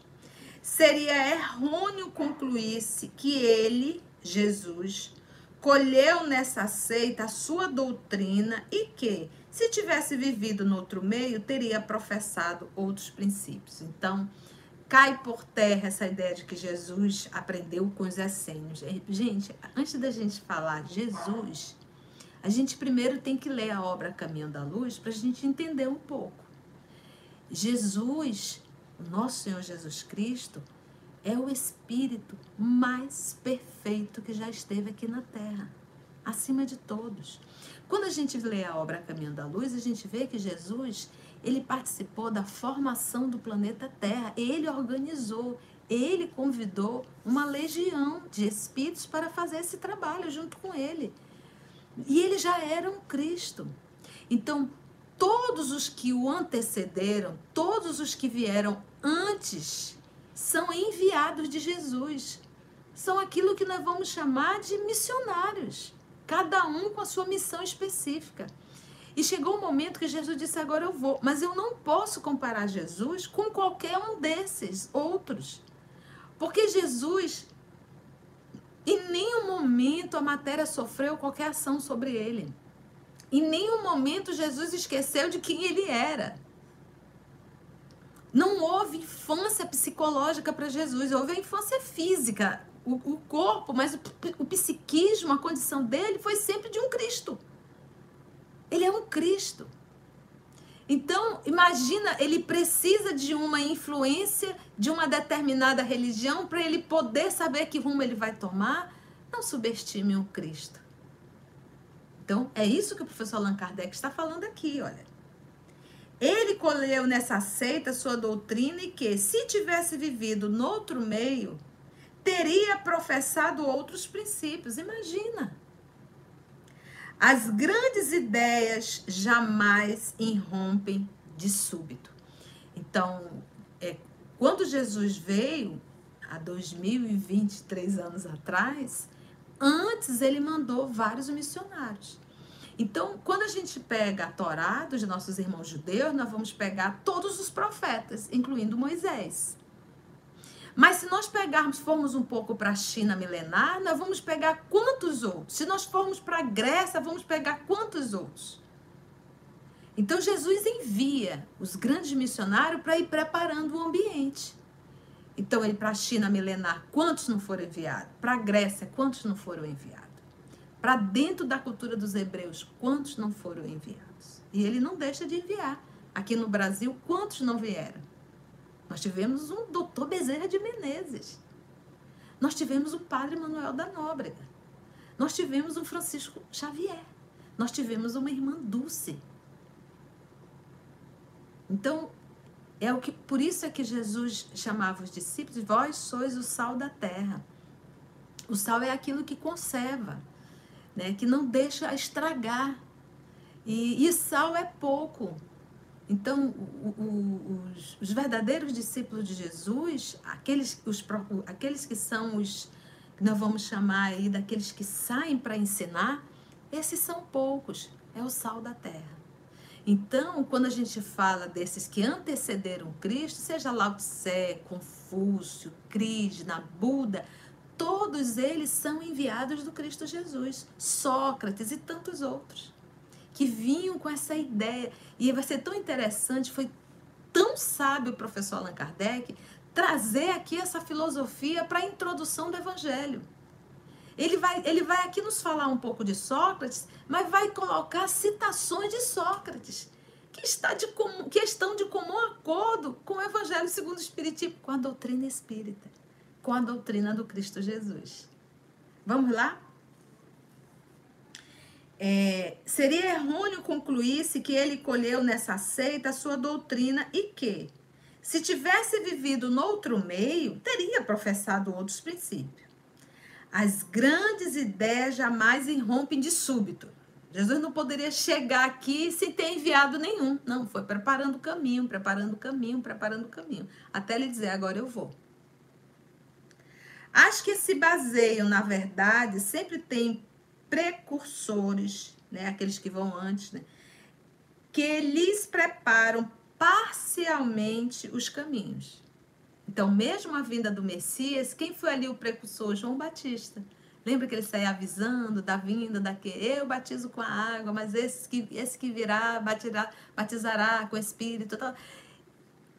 Seria errôneo concluir-se que ele, Jesus, colheu nessa seita a sua doutrina e que, se tivesse vivido no outro meio, teria professado outros princípios. Então, cai por terra essa ideia de que Jesus aprendeu com os essênios. Gente, antes da gente falar de Jesus, a gente primeiro tem que ler a obra Caminho da Luz para a gente entender um pouco. Jesus, nosso Senhor Jesus Cristo, é o Espírito mais perfeito que já esteve aqui na Terra, acima de todos. Quando a gente lê a obra Caminho da Luz, a gente vê que Jesus ele participou da formação do planeta Terra, ele organizou, ele convidou uma legião de espíritos para fazer esse trabalho junto com ele. E ele já era um Cristo. Então, todos os que o antecederam, todos os que vieram antes, são enviados de Jesus. São aquilo que nós vamos chamar de missionários, cada um com a sua missão específica. E chegou o momento que Jesus disse: Agora eu vou. Mas eu não posso comparar Jesus com qualquer um desses outros. Porque Jesus, em nenhum momento a matéria sofreu qualquer ação sobre ele. Em nenhum momento Jesus esqueceu de quem ele era. Não houve infância psicológica para Jesus, houve a infância física, o, o corpo, mas o, o psiquismo, a condição dele foi sempre de um Cristo. Ele é um Cristo. Então, imagina, ele precisa de uma influência de uma determinada religião para ele poder saber que rumo ele vai tomar. Não subestime o Cristo. Então, é isso que o professor Allan Kardec está falando aqui, olha. Ele colheu nessa seita sua doutrina e que, se tivesse vivido noutro meio, teria professado outros princípios. Imagina. As grandes ideias jamais irrompem de súbito. Então, é, quando Jesus veio, há 2023 anos atrás, antes ele mandou vários missionários. Então, quando a gente pega a Torá dos nossos irmãos judeus, nós vamos pegar todos os profetas, incluindo Moisés. Mas se nós pegarmos, formos um pouco para a China milenar, nós vamos pegar quantos outros? Se nós formos para a Grécia, vamos pegar quantos outros? Então Jesus envia os grandes missionários para ir preparando o ambiente. Então ele para a China milenar, quantos não foram enviados? Para a Grécia, quantos não foram enviados? Para dentro da cultura dos hebreus, quantos não foram enviados? E ele não deixa de enviar. Aqui no Brasil, quantos não vieram? Nós tivemos um doutor Bezerra de Menezes. Nós tivemos o padre Manuel da Nóbrega. Nós tivemos um Francisco Xavier. Nós tivemos uma irmã Dulce. Então, é o que por isso é que Jesus chamava os discípulos, vós sois o sal da terra. O sal é aquilo que conserva, né? Que não deixa estragar. E, e sal é pouco. Então, o, o, os, os, verdadeiros discípulos de Jesus, aqueles, os, aqueles que são os que nós vamos chamar aí daqueles que saem para ensinar, esses são poucos, é o sal da terra. Então, quando a gente fala desses que antecederam Cristo, seja Lao Tse, Confúcio, Krishna, Buda, todos eles são enviados do Cristo Jesus, Sócrates e tantos outros, que vinham com essa ideia. E vai ser tão interessante, foi tão sábio o professor Allan Kardec trazer aqui essa filosofia para a introdução do Evangelho. Ele vai, ele vai aqui nos falar um pouco de Sócrates, mas vai colocar citações de Sócrates, que, está de que estão de comum acordo com o Evangelho segundo o Espiritismo, com a doutrina espírita, com a doutrina do Cristo Jesus. Vamos lá? É, seria errôneo concluir-se que ele colheu nessa seita a sua doutrina e que, se tivesse vivido noutro meio, teria professado outros princípios. As grandes ideias jamais irrompem de súbito. Jesus não poderia chegar aqui sem ter enviado nenhum. Não, foi preparando o caminho, preparando o caminho, preparando o caminho. Até ele dizer, agora eu vou. As que se baseiam na verdade sempre têm precursores, né? aqueles que vão antes, né? que lhes preparam parcialmente os caminhos. Então, mesmo a vinda do Messias, quem foi ali o precursor? João Batista. Lembra que ele saía avisando da vinda daquele, eu batizo com a água, mas esse que, esse que virá batirá, batizará com o Espírito. Tal.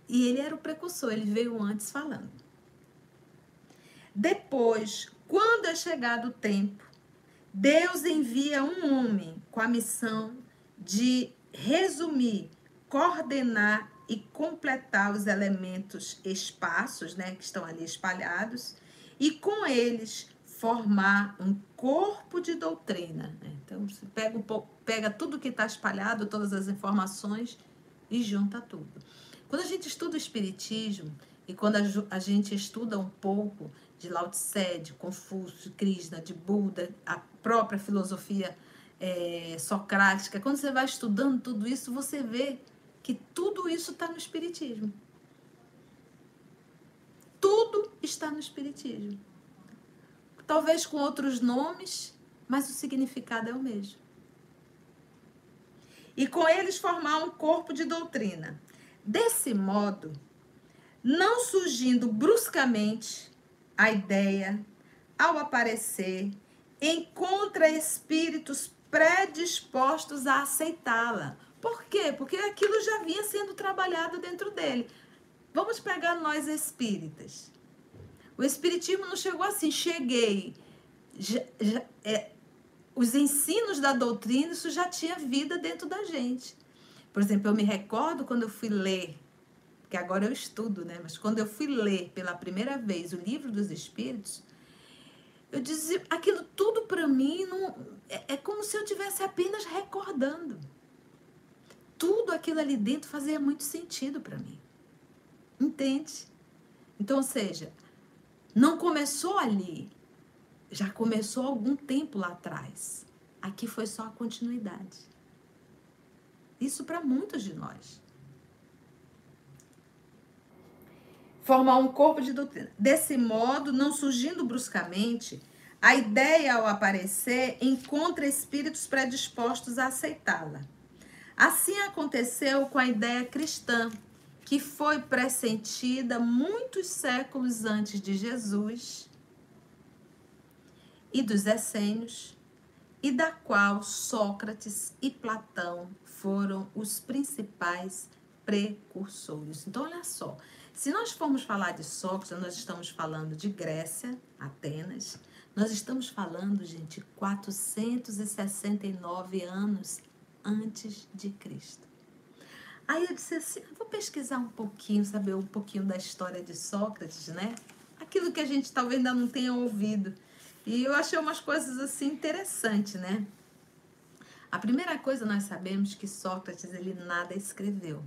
E ele era o precursor, ele veio antes falando. Depois, quando é chegado o tempo, Deus envia um homem com a missão de resumir, coordenar e completar os elementos espaços, né, que estão ali espalhados, e com eles formar um corpo de doutrina. Né? Então, você pega, pega tudo que está espalhado, todas as informações, e junta tudo. Quando a gente estuda o Espiritismo, e quando a, gente estuda um pouco de Lao Tse, de Confúcio, Krishna, de Buda, a própria filosofia é, socrática, quando você vai estudando tudo isso, você vê que tudo isso está no Espiritismo. Tudo está no Espiritismo. Talvez com outros nomes, mas o significado é o mesmo. E com eles formar um corpo de doutrina. Desse modo, não surgindo bruscamente a ideia, ao aparecer, encontra espíritos predispostos a aceitá-la por quê? Porque aquilo já vinha sendo trabalhado dentro dele. Vamos pegar nós espíritas. O espiritismo não chegou assim, cheguei. Já, já, é, os ensinos da doutrina, isso já tinha vida dentro da gente. Por exemplo, eu me recordo quando eu fui ler, que agora eu estudo, né? Mas quando eu fui ler pela primeira vez o livro dos Espíritos, eu dizia, aquilo tudo para mim não, é, é como se eu tivesse apenas recordando tudo aquilo ali dentro fazia muito sentido para mim. Entende? Então, ou seja, não começou ali, já começou algum tempo lá atrás. Aqui foi só a continuidade. Isso para muitos de nós. Formar um corpo de doutrina. Desse modo, não surgindo bruscamente, a ideia ao aparecer encontra espíritos predispostos a aceitá-la Assim aconteceu com a ideia cristã, que foi pressentida muitos séculos antes de Jesus e dos essênios, e da qual Sócrates e Platão foram os principais precursores. Então, olha só, se nós formos falar de Sócrates, nós estamos falando de Grécia, Atenas, nós estamos falando, gente, 469 anos antes de Cristo. Aí eu disse assim, vou pesquisar um pouquinho, saber um pouquinho da história de Sócrates, né? Aquilo que a gente talvez ainda não tenha ouvido. E eu achei umas coisas assim interessantes, né? A primeira coisa nós sabemos que Sócrates ele nada escreveu.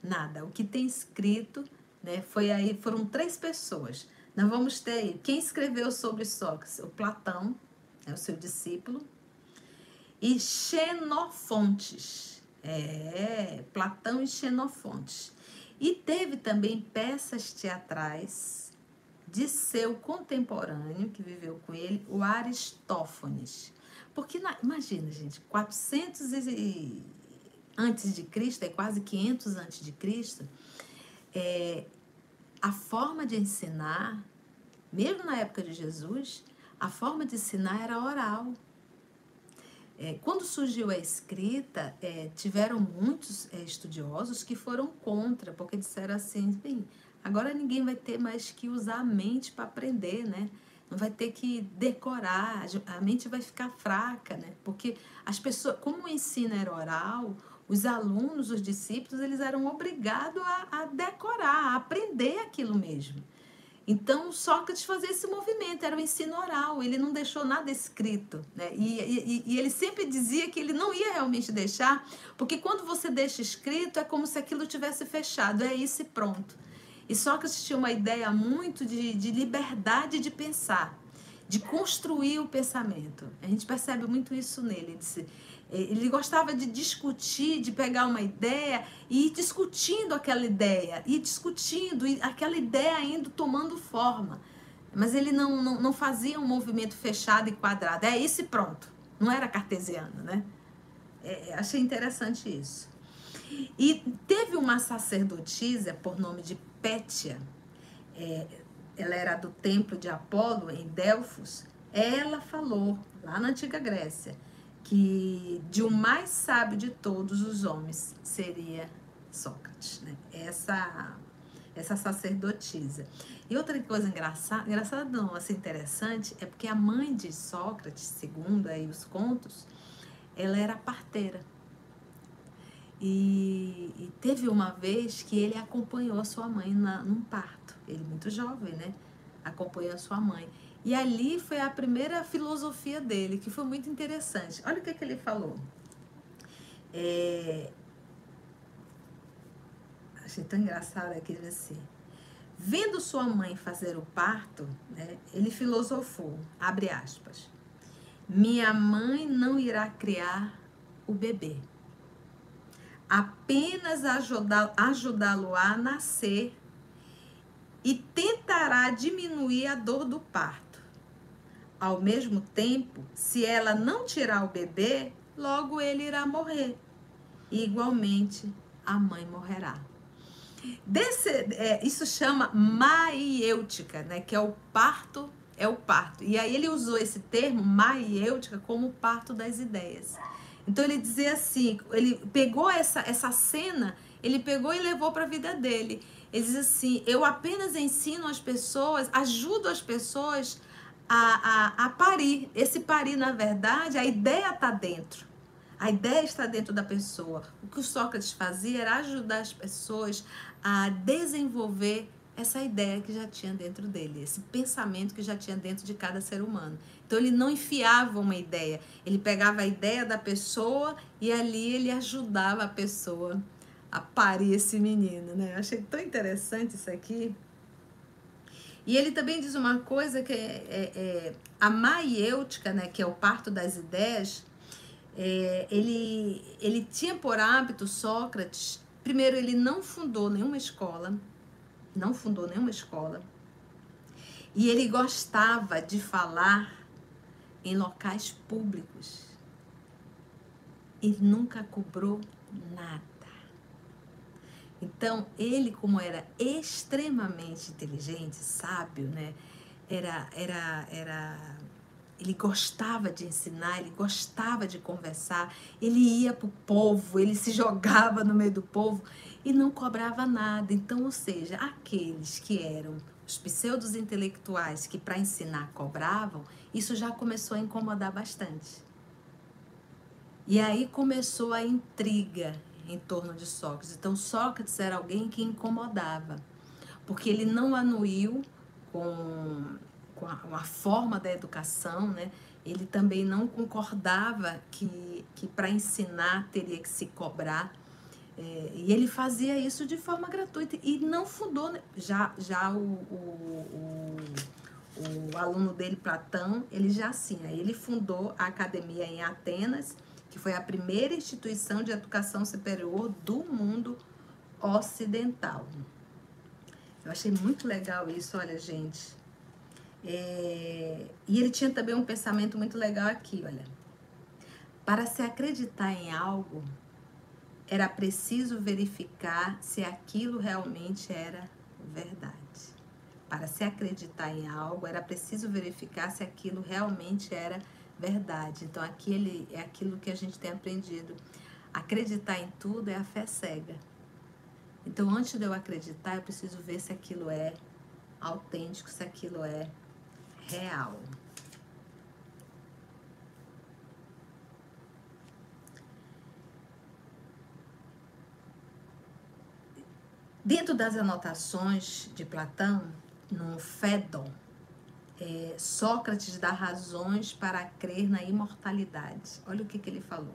Nada. O que tem escrito, né, foi aí foram três pessoas. Nós vamos ter aí, quem escreveu sobre Sócrates? O Platão, é o seu discípulo, e Xenofontes. É, Platão e Xenofontes. E teve também peças teatrais de seu contemporâneo, que viveu com ele, o Aristófanes. Porque, na, imagina, gente, 400 e, antes de Cristo, é quase 500 antes de Cristo, é, a forma de ensinar, mesmo na época de Jesus, a forma de ensinar era oral. É, quando surgiu a escrita, é, tiveram muitos é, estudiosos que foram contra, porque disseram assim, bem, agora ninguém vai ter mais que usar a mente para aprender, né? Não vai ter que decorar, a mente vai ficar fraca, né? Porque as pessoas, como o ensino era oral, os alunos, os discípulos, eles eram obrigados a, a decorar, a aprender aquilo mesmo. Então, Sócrates fazia esse movimento, era o ensino oral, ele não deixou nada escrito. Né? E, e, e, ele sempre dizia que ele não ia realmente deixar, porque quando você deixa escrito, é como se aquilo tivesse fechado, é isso e pronto. E Sócrates tinha uma ideia muito de, de liberdade de pensar, de construir o pensamento. A gente percebe muito isso nele. Ele disse, ele gostava de discutir, de pegar uma ideia e ir discutindo aquela ideia, e discutindo, e aquela ideia indo tomando forma. Mas ele não, não, não fazia um movimento fechado e quadrado. É isso e pronto. Não era cartesiano, né? É, achei interessante isso. E teve uma sacerdotisa por nome de Pétia, é, ela era do templo de Apolo em Delfos. Ela falou, lá na antiga Grécia, que de o mais sábio de todos os homens seria Sócrates, né? Essa essa sacerdotisa. E outra coisa engraçada, engraçada não, assim interessante, é porque a mãe de Sócrates, segundo aí os contos, ela era parteira. E, e teve uma vez que ele acompanhou a sua mãe na, num parto. Ele muito jovem, né? Acompanhou a sua mãe. E ali foi a primeira filosofia dele, que foi muito interessante. Olha o que, é que ele falou. É... Achei tão engraçado aquele assim. Vendo sua mãe fazer o parto, né, ele filosofou, abre aspas. Minha mãe não irá criar o bebê. Apenas ajudá-lo a nascer e tentará diminuir a dor do parto ao mesmo tempo, se ela não tirar o bebê, logo ele irá morrer. E, igualmente, a mãe morrerá. Desse, é, isso chama maiêutica, né? Que é o parto, é o parto. E aí ele usou esse termo maiêutica como parto das ideias. Então ele dizia assim, ele pegou essa, essa cena, ele pegou e levou para a vida dele. Ele diz assim: eu apenas ensino as pessoas, ajudo as pessoas a, a, a parir. Esse parir, na verdade, a ideia está dentro. A ideia está dentro da pessoa. O que o Sócrates fazia era ajudar as pessoas a desenvolver essa ideia que já tinha dentro dele, esse pensamento que já tinha dentro de cada ser humano. Então ele não enfiava uma ideia, ele pegava a ideia da pessoa e ali ele ajudava a pessoa a parir esse menino, né? Eu achei tão interessante isso aqui. E ele também diz uma coisa que é, é, é a maiêutica, né, que é o parto das ideias, é, ele, ele tinha por hábito, Sócrates, primeiro, ele não fundou nenhuma escola, não fundou nenhuma escola, e ele gostava de falar em locais públicos. Ele nunca cobrou nada. Então, ele, como era extremamente inteligente, sábio, né? Era, era, era, ele gostava de ensinar, ele gostava de conversar, ele ia para o povo, ele se jogava no meio do povo e não cobrava nada. Então, ou seja, aqueles que eram os pseudos intelectuais que para ensinar cobravam, isso já começou a incomodar bastante. E aí começou a intriga em torno de Sócrates. Então, Sócrates era alguém que incomodava, porque ele não anuiu com, com, a, com a forma da educação, né? Ele também não concordava que, que para ensinar teria que se cobrar. É, e ele fazia isso de forma gratuita e não fundou. Né? Já, já o, o, o, o aluno dele, Platão, ele já sim, ele fundou a academia em Atenas que foi a primeira instituição de educação superior do mundo ocidental. Eu achei muito legal isso, olha, gente. É... E ele tinha também um pensamento muito legal aqui, olha. Para se acreditar em algo, era preciso verificar se aquilo realmente era verdade. Para se acreditar em algo, era preciso verificar se aquilo realmente era verdade verdade. Então, aquele é aquilo que a gente tem aprendido. Acreditar em tudo é a fé cega. Então, antes de eu acreditar, eu preciso ver se aquilo é autêntico, se aquilo é real. Dentro das anotações de Platão, no Fédon, é, Sócrates dá razões para crer na imortalidade. Olha o que, que ele falou.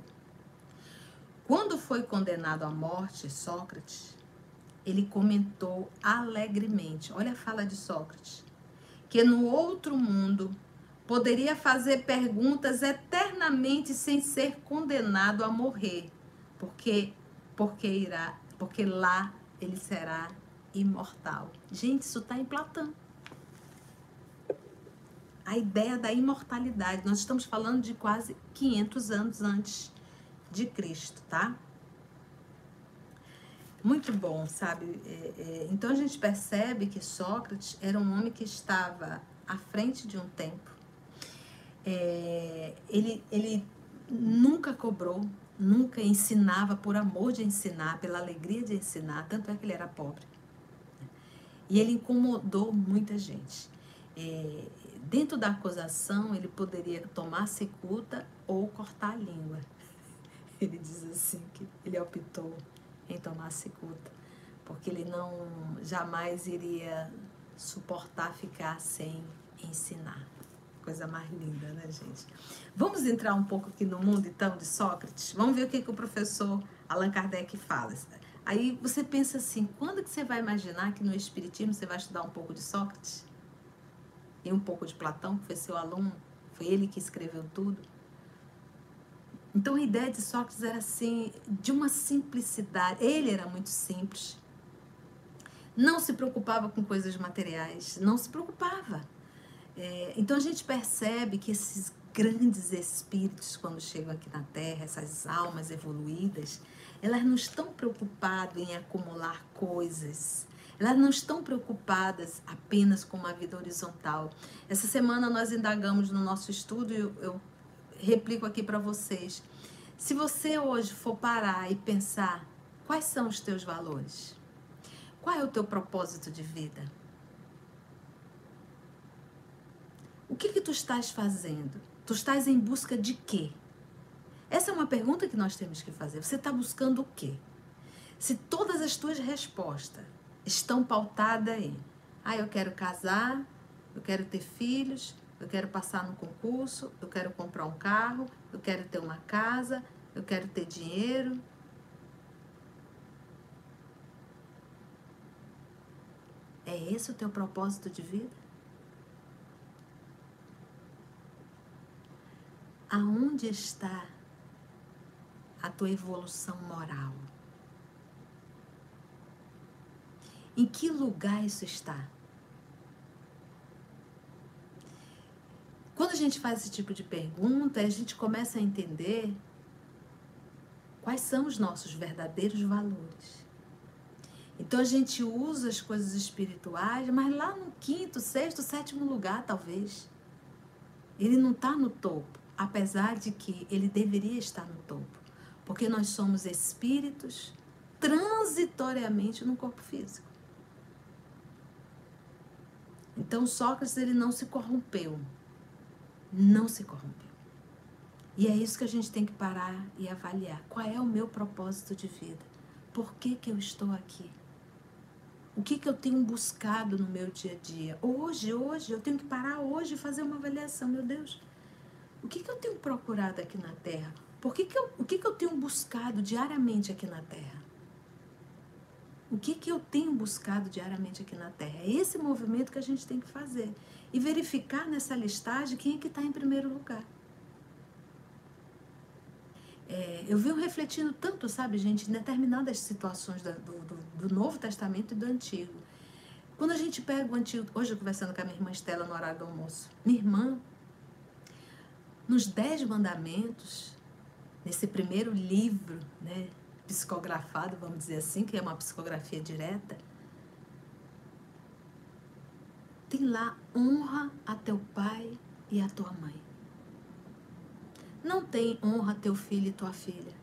Quando foi condenado à morte, Sócrates, ele comentou alegremente, olha a fala de Sócrates, que no outro mundo poderia fazer perguntas eternamente sem ser condenado a morrer, porque porque irá, porque lá ele será imortal. Gente, isso está em Platão a ideia da imortalidade. Nós estamos falando de quase 500 anos antes de Cristo, tá? Muito bom, sabe? É, é, então a gente percebe que Sócrates era um homem que estava à frente de um tempo. É, ele, ele nunca cobrou, nunca ensinava por amor de ensinar, pela alegria de ensinar, tanto é que ele era pobre. E ele incomodou muita gente. Dentro da acusação, ele poderia tomar cicuta ou cortar a língua. Ele diz assim que ele optou em tomar cicuta, porque ele não jamais iria suportar ficar sem ensinar. Coisa mais linda, né, gente? Vamos entrar um pouco aqui no mundo, então, de Sócrates? Vamos ver o que, que o professor Allan Kardec fala. Aí você pensa assim, quando que você vai imaginar que no Espiritismo você vai estudar um pouco de Sócrates? E um pouco de Platão, que foi seu aluno, foi ele que escreveu tudo. Então a ideia de Sócrates era assim, de uma simplicidade. Ele era muito simples. Não se preocupava com coisas materiais, não se preocupava. É, então a gente percebe que esses grandes espíritos, quando chegam aqui na Terra, essas almas evoluídas, elas não estão preocupadas em acumular coisas, elas não estão preocupadas apenas com uma vida horizontal. Essa semana nós indagamos no nosso estudo, eu, eu replico aqui para vocês. Se você hoje for parar e pensar quais são os teus valores, qual é o teu propósito de vida? O que que tu estás fazendo? Tu estás em busca de quê? Essa é uma pergunta que nós temos que fazer. Você está buscando o quê? Se todas as tuas respostas estão pautadas em ah, eu quero casar, eu quero ter filhos, eu quero passar no concurso, eu quero comprar um carro, eu quero ter uma casa, eu quero ter dinheiro. É esse o teu propósito de vida? Aonde está a tua evolução moral? Em que lugar isso está? Quando a gente faz esse tipo de pergunta, a gente começa a entender quais são os nossos verdadeiros valores. Então a gente usa as coisas espirituais, mas lá no quinto, sexto, sétimo lugar, talvez. Ele não está no topo, apesar de que ele deveria estar no topo. Porque nós somos espíritos transitoriamente no corpo físico. Então Sócrates ele não se corrompeu. Não se corrompeu. E é isso que a gente tem que parar e avaliar. Qual é o meu propósito de vida? Por que, que eu estou aqui? O que, que eu tenho buscado no meu dia a dia? Hoje, hoje, eu tenho que parar hoje e fazer uma avaliação. Meu Deus, o que, que eu tenho procurado aqui na Terra? Por que que eu, o que, que eu tenho buscado diariamente aqui na Terra? O que, que eu tenho buscado diariamente aqui na Terra? É esse movimento que a gente tem que fazer. E verificar nessa listagem quem é que está em primeiro lugar. É, eu venho refletindo tanto, sabe, gente, em determinadas situações do, do, do, Novo Testamento e do Antigo. Quando a gente pega o Antigo, hoje eu conversando com a minha irmã Estela no horário do almoço, minha irmã, nos Dez Mandamentos, nesse primeiro livro, né, psicografado, vamos dizer assim, que é uma psicografia direta, tem lá honra a teu pai e a tua mãe. Não tem honra a teu filho e tua filha.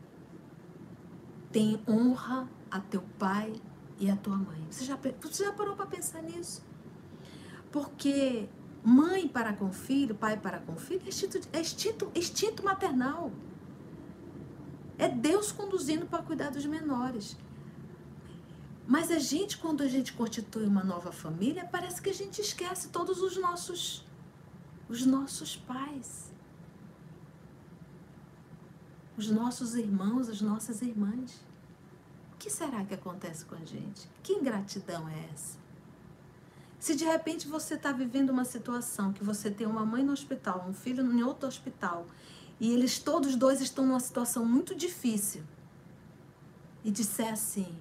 Tem honra a teu pai e a tua mãe. Você já, você já parou para pensar nisso? Porque mãe para com filho, pai para com filho, é instinto, é instinto, instinto maternal. É Deus conduzindo para cuidar dos menores. Mas a gente, quando a gente constitui uma nova família, parece que a gente esquece todos os nossos, os nossos pais os nossos irmãos, as nossas irmãs. O que será que acontece com a gente? Que ingratidão é essa? Se de repente você está vivendo uma situação que você tem uma mãe no hospital, um filho em outro hospital, e eles todos dois estão numa situação muito difícil, e disser assim: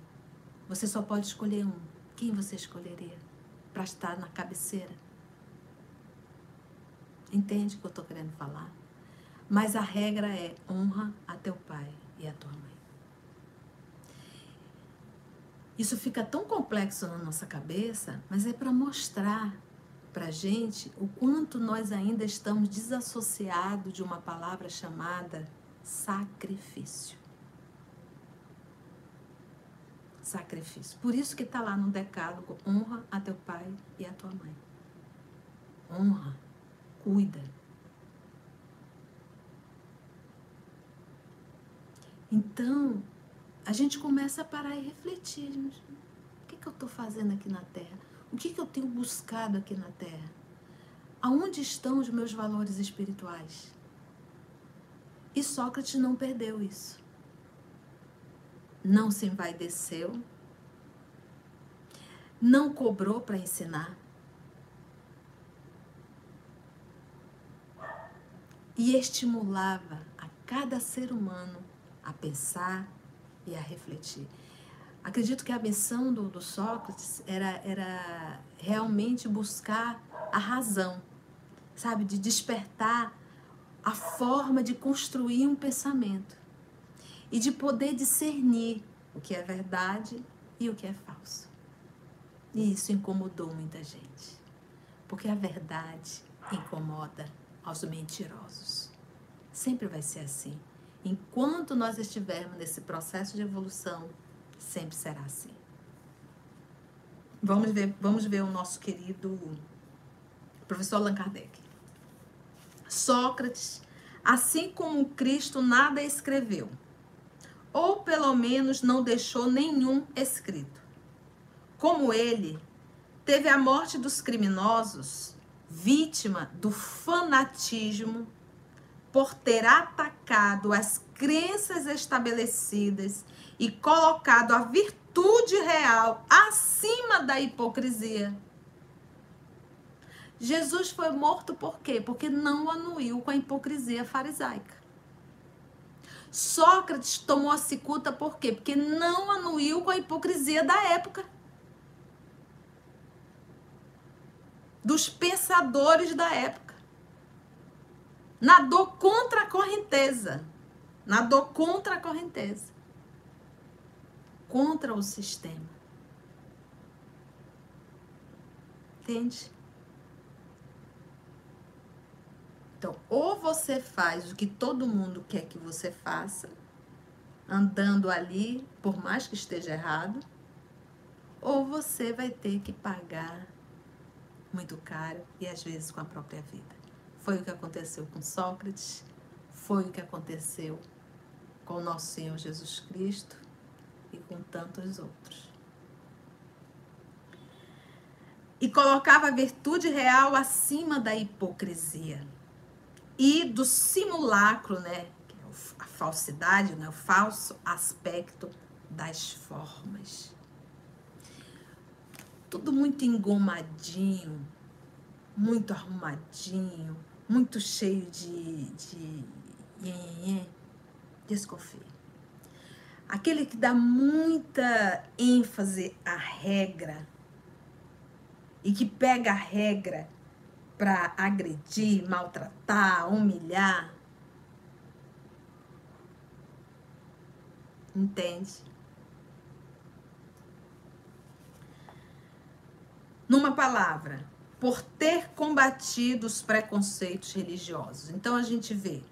você só pode escolher um, quem você escolheria para estar na cabeceira? Entende o que eu estou querendo falar? Mas a regra é honra a teu pai e a tua mãe. Isso fica tão complexo na nossa cabeça, mas é para mostrar para gente o quanto nós ainda estamos desassociados de uma palavra chamada sacrifício. Sacrifício. Por isso que está lá no decálogo, honra a teu pai e a tua mãe. Honra, cuida, Então, a gente começa a parar e refletir. O que, que eu estou fazendo aqui na Terra? O que, que eu tenho buscado aqui na Terra? Aonde estão os meus valores espirituais? E Sócrates não perdeu isso. Não se envaideceu, não cobrou para ensinar. E estimulava a cada ser humano a pensar e a refletir. Acredito que a missão do, do Sócrates era, era realmente buscar a razão, sabe? De despertar a forma de construir um pensamento e de poder discernir o que é verdade e o que é falso. E isso incomodou muita gente, porque a verdade incomoda aos mentirosos. Sempre vai ser assim. Enquanto nós estivermos nesse processo de evolução, sempre será assim. Vamos ver, vamos ver o nosso querido professor Allan Kardec. Sócrates, assim como Cristo nada escreveu, ou pelo menos não deixou nenhum escrito. Como ele, teve a morte dos criminosos, vítima do fanatismo por ter atacado as crenças estabelecidas e colocado a virtude real acima da hipocrisia. Jesus foi morto por quê? Porque não anuiu com a hipocrisia farisaica. Sócrates tomou a cicuta por quê? Porque não anuiu com a hipocrisia da época. Dos pensadores da época. Nadou contra a correnteza. Nadou contra a correnteza. Contra o sistema. Entende? Então, ou você faz o que todo mundo quer que você faça, andando ali, por mais que esteja errado, ou você vai ter que pagar muito caro e às vezes com a própria vida. Foi o que aconteceu com Sócrates, foi o que aconteceu com o nosso Senhor Jesus Cristo e com tantos outros. E colocava a virtude real acima da hipocrisia e do simulacro, né? É a falsidade, né? o falso aspecto das formas. Tudo muito engomadinho, muito arrumadinho, muito cheio de, de desconfie. Aquele que dá muita ênfase à regra e que pega a regra para agredir, maltratar, humilhar. Entende? Numa palavra, por ter combatido os preconceitos religiosos. Então a gente vê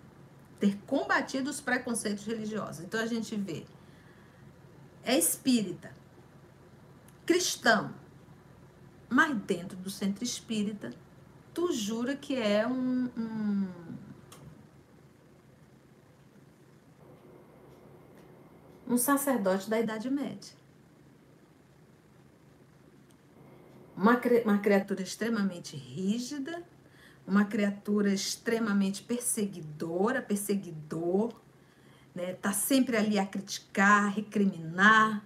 ter combatido os preconceitos religiosos. Então a gente vê é espírita, cristão, mas dentro do centro espírita, tu jura que é um, um um sacerdote da Idade Média. Uma, uma criatura extremamente rígida, uma criatura extremamente perseguidora, perseguidor, né? Tá sempre ali a criticar, recriminar.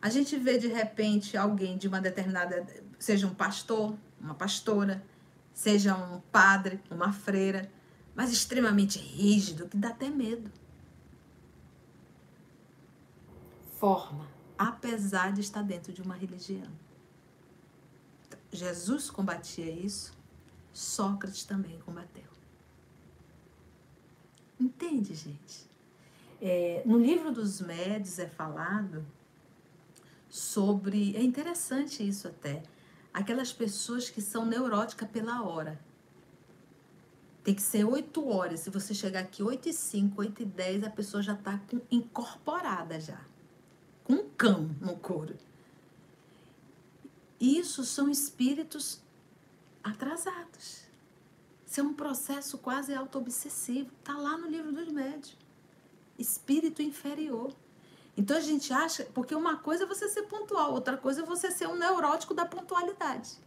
A gente vê de repente alguém de uma determinada, seja um pastor, uma pastora, seja um padre, uma freira, mas extremamente rígido, que dá até medo. Forma, apesar de estar dentro de uma religião. Jesus combatia isso, Sócrates também combateu. Entende, gente? É, no livro dos Médios é falado sobre. É interessante isso até. Aquelas pessoas que são neuróticas pela hora. Tem que ser 8 horas. Se você chegar aqui 8 e 5, 8 e 10, a pessoa já está incorporada já. Com um cão no couro. Isso são espíritos atrasados. Isso é um processo quase auto-obsessivo. Está lá no livro dos médios. Espírito inferior. Então a gente acha, porque uma coisa é você ser pontual, outra coisa é você ser um neurótico da pontualidade.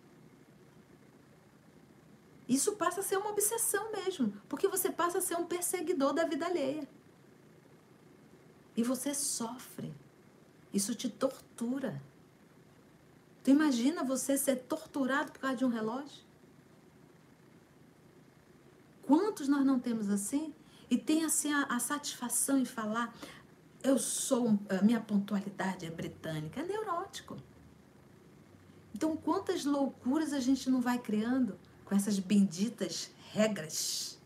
Isso passa a ser uma obsessão mesmo, porque você passa a ser um perseguidor da vida alheia. E você sofre. Isso te tortura. Tu imagina você ser torturado por causa de um relógio? Quantos nós não temos assim? E tem assim a, a satisfação em falar, eu sou, a minha pontualidade é britânica, é neurótico. Então, quantas loucuras a gente não vai criando com essas benditas regras?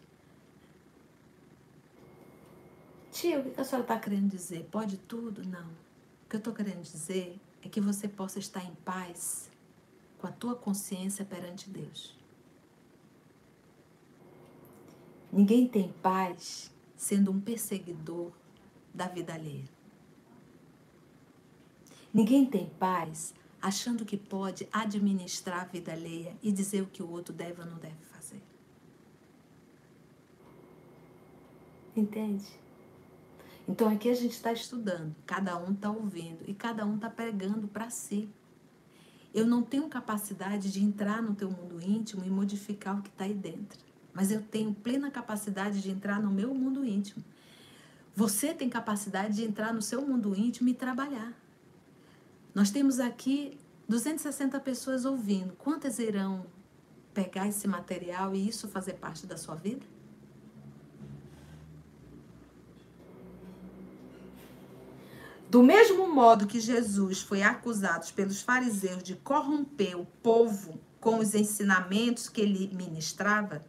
Tia, o que a senhora está querendo dizer? Pode tudo? Não. O que eu estou querendo dizer é que você possa estar em paz com a tua consciência perante Deus. Ninguém tem paz sendo um perseguidor da vida alheia. Ninguém tem paz achando que pode administrar a vida alheia e dizer o que o outro deve ou não deve fazer. Entende? Então aqui a gente está estudando, cada um está ouvindo e cada um está pregando para si. Eu não tenho capacidade de entrar no teu mundo íntimo e modificar o que está aí dentro, mas eu tenho plena capacidade de entrar no meu mundo íntimo. Você tem capacidade de entrar no seu mundo íntimo e trabalhar. Nós temos aqui 260 pessoas ouvindo. Quantas irão pegar esse material e isso fazer parte da sua vida? Do mesmo modo que Jesus foi acusado pelos fariseus de corromper o povo com os ensinamentos que ele ministrava,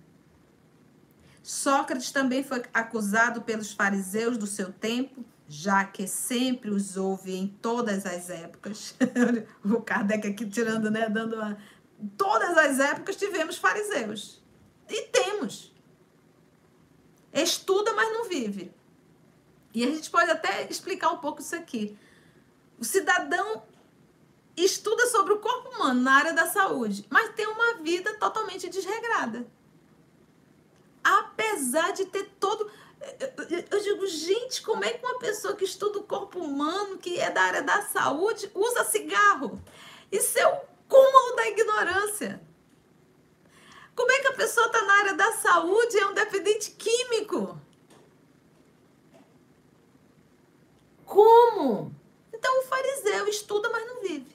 Sócrates também foi acusado pelos fariseus do seu tempo, já que sempre os houve em todas as épocas. o Kardec aqui tirando, né, dando uma... Todas as épocas tivemos fariseus. E temos. Estuda, mas não vive. E a gente pode até explicar um pouco isso aqui. O cidadão estuda sobre o corpo humano na área da saúde, mas tem uma vida totalmente desregrada. Apesar de ter todo. Eu digo, gente, como é que uma pessoa que estuda o corpo humano, que é da área da saúde, usa cigarro? Isso é o cúmulo da ignorância. Como é que a pessoa está na área da saúde e é um dependente químico? Como? Então o fariseu estuda, mas não vive.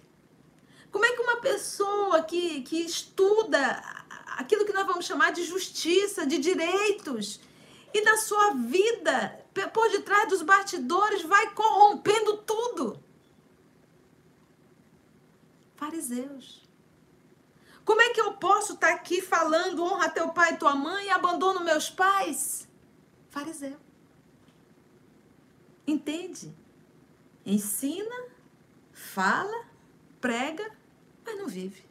Como é que uma pessoa que, que estuda aquilo que nós vamos chamar de justiça, de direitos, e na sua vida, por detrás dos bastidores, vai corrompendo tudo? Fariseus. Como é que eu posso estar aqui falando honra teu pai e tua mãe e abandono meus pais? Fariseu. Entende? Ensina, fala, prega, mas não vive.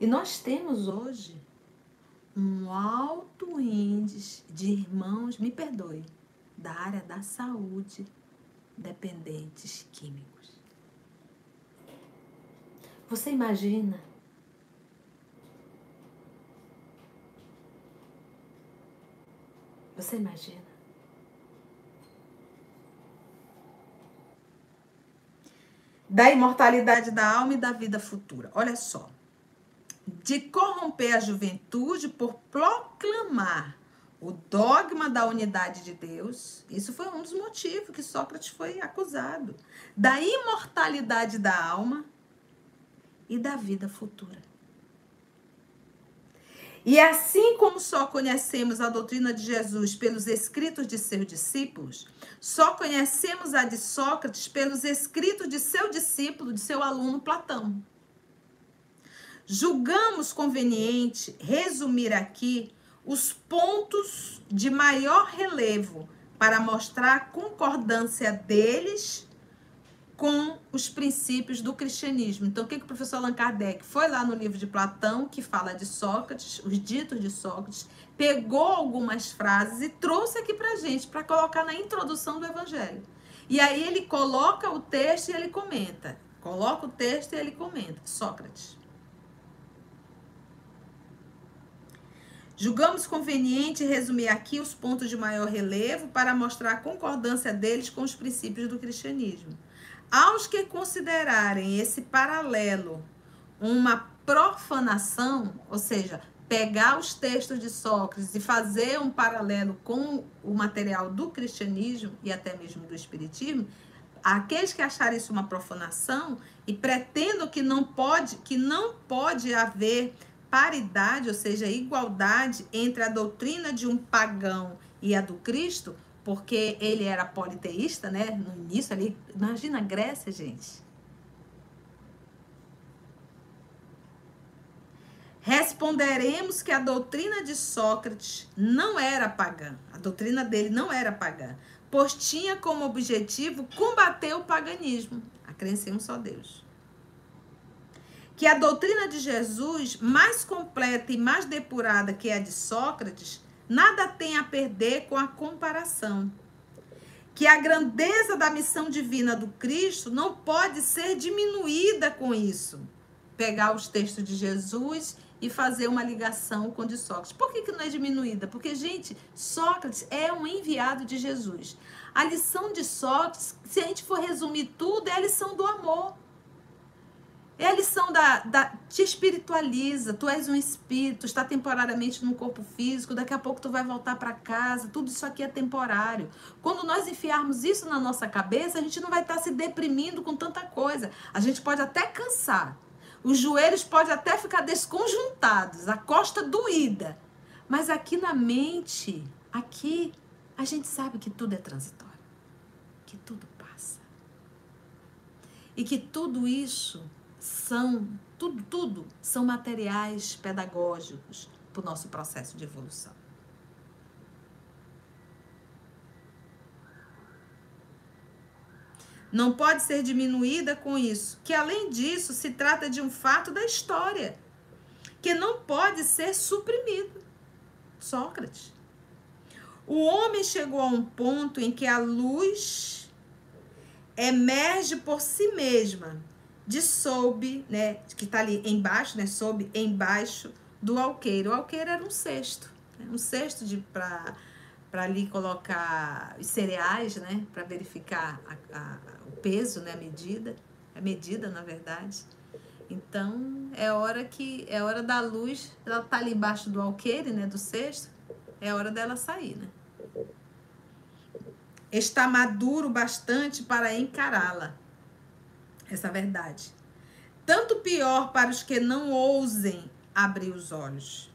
E nós temos hoje um alto índice de irmãos, me perdoe, da área da saúde, dependentes químicos. Você imagina Você imagina? Da imortalidade da alma e da vida futura. Olha só. De corromper a juventude por proclamar o dogma da unidade de Deus. Isso foi um dos motivos que Sócrates foi acusado. Da imortalidade da alma e da vida futura. E assim como só conhecemos a doutrina de Jesus pelos escritos de seus discípulos, só conhecemos a de Sócrates pelos escritos de seu discípulo, de seu aluno Platão. Julgamos conveniente resumir aqui os pontos de maior relevo para mostrar a concordância deles com os princípios do cristianismo. Então, o que, que o professor Allan Kardec foi lá no livro de Platão, que fala de Sócrates, os ditos de Sócrates, pegou algumas frases e trouxe aqui para gente, para colocar na introdução do Evangelho. E aí ele coloca o texto e ele comenta. Coloca o texto e ele comenta. Sócrates. Julgamos conveniente resumir aqui os pontos de maior relevo para mostrar a concordância deles com os princípios do cristianismo. Aos que considerarem esse paralelo uma profanação, ou seja, pegar os textos de Sócrates e fazer um paralelo com o material do cristianismo e até mesmo do espiritismo, aqueles que acharem isso uma profanação e pretendam que não pode, que não pode haver paridade, ou seja, igualdade entre a doutrina de um pagão e a do Cristo, porque ele era politeísta, né? No início ali, imagina a Grécia, gente. Responderemos que a doutrina de Sócrates não era pagã. A doutrina dele não era pagã, pois tinha como objetivo combater o paganismo, a crença em um só Deus. Que a doutrina de Jesus, mais completa e mais depurada que a de Sócrates, nada tem a perder com a comparação. Que a grandeza da missão divina do Cristo não pode ser diminuída com isso. Pegar os textos de Jesus e fazer uma ligação com o de Sócrates. Por que, que não é diminuída? Porque, gente, Sócrates é um enviado de Jesus. A lição de Sócrates, se a gente for resumir tudo, é a lição do amor. É a lição da, da. Te espiritualiza. Tu és um espírito, está temporariamente num corpo físico. Daqui a pouco tu vai voltar para casa. Tudo isso aqui é temporário. Quando nós enfiarmos isso na nossa cabeça, a gente não vai estar se deprimindo com tanta coisa. A gente pode até cansar. Os joelhos podem até ficar desconjuntados, a costa doída. Mas aqui na mente, aqui, a gente sabe que tudo é transitório. Que tudo passa. E que tudo isso são, tudo, tudo são materiais pedagógicos para o nosso processo de evolução. Não pode ser diminuída com isso, que além disso se trata de um fato da história, que não pode ser suprimido. Sócrates. O homem chegou a um ponto em que a luz emerge por si mesma, de sob, né, que está ali embaixo, né, sob, embaixo do alqueiro. O alqueiro era um cesto, né, um cesto de para para ali colocar os cereais, né, para verificar a, a, o peso, né, a medida, a medida, na verdade. Então, é hora que é hora da luz, ela tá ali embaixo do alqueire, né, do cesto, é hora dela sair, né? Está maduro bastante para encará-la. Essa verdade. Tanto pior para os que não ousem abrir os olhos.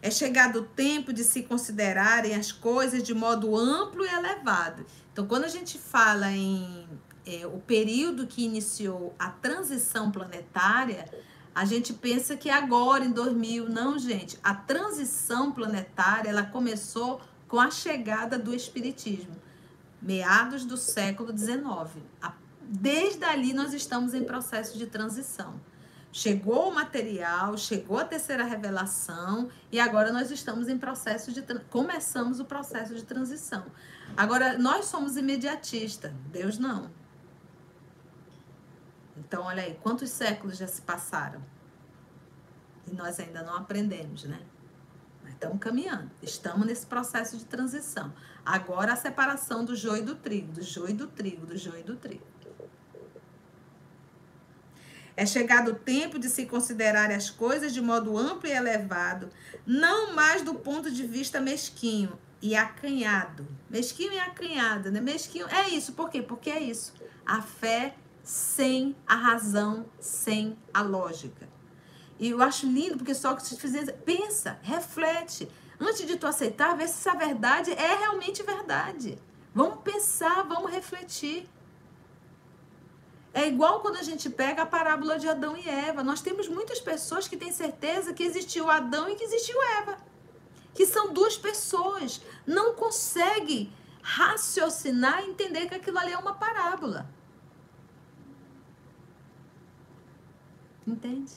É chegado o tempo de se considerarem as coisas de modo amplo e elevado. Então, quando a gente fala em é, o período que iniciou a transição planetária, a gente pensa que agora, em 2000, não, gente. A transição planetária, ela começou com a chegada do Espiritismo, meados do século XIX. Desde ali, nós estamos em processo de transição. Chegou o material, chegou a terceira revelação e agora nós estamos em processo de começamos o processo de transição. Agora nós somos imediatistas, Deus não. Então, olha aí, quantos séculos já se passaram? E nós ainda não aprendemos, né? Estamos caminhando, estamos nesse processo de transição. Agora a separação do joio do trigo, do joio e do trigo, do joio e do trigo. É chegado o tempo de se considerar as coisas de modo amplo e elevado, não mais do ponto de vista mesquinho e acanhado. Mesquinho e acanhado, né? Mesquinho é isso, por quê? Porque é isso. A fé sem a razão, sem a lógica. E eu acho lindo porque só que se fizer, pensa, reflete, antes de tu aceitar, vê se essa verdade é realmente verdade. Vamos pensar, vamos refletir. É igual quando a gente pega a parábola de Adão e Eva. Nós temos muitas pessoas que têm certeza que existiu Adão e que existiu Eva. Que são duas pessoas. Não consegue raciocinar e entender que aquilo ali é uma parábola. Entende?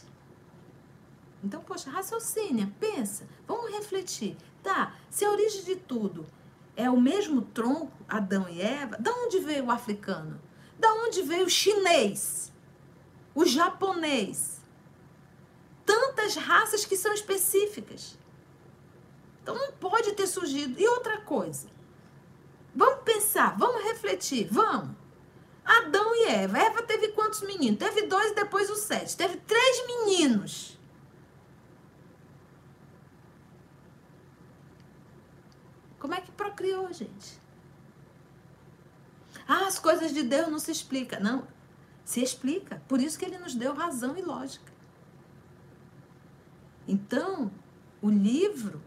Então, poxa, raciocínio, pensa, vamos refletir. Tá, se a origem de tudo é o mesmo tronco, Adão e Eva, da onde veio o africano? Da onde veio o chinês? O japonês? Tantas raças que são específicas. Então não pode ter surgido. E outra coisa, vamos pensar, vamos refletir, vamos. Adão e Eva. Eva teve quantos meninos? Teve dois e depois o sete. Teve três meninos. Como é que procriou, gente? Ah, as coisas de Deus não se explicam. Não, se explica. Por isso que ele nos deu razão e lógica. Então, o livro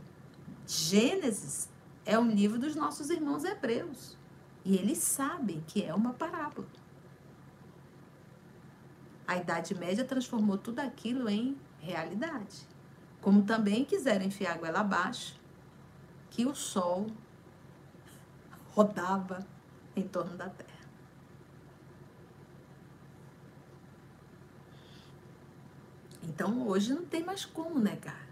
Gênesis é um livro dos nossos irmãos hebreus. E eles sabem que é uma parábola. A Idade Média transformou tudo aquilo em realidade. Como também quiseram enfiar a goela abaixo que o Sol rodava em torno da Terra. Então hoje não tem mais como negar.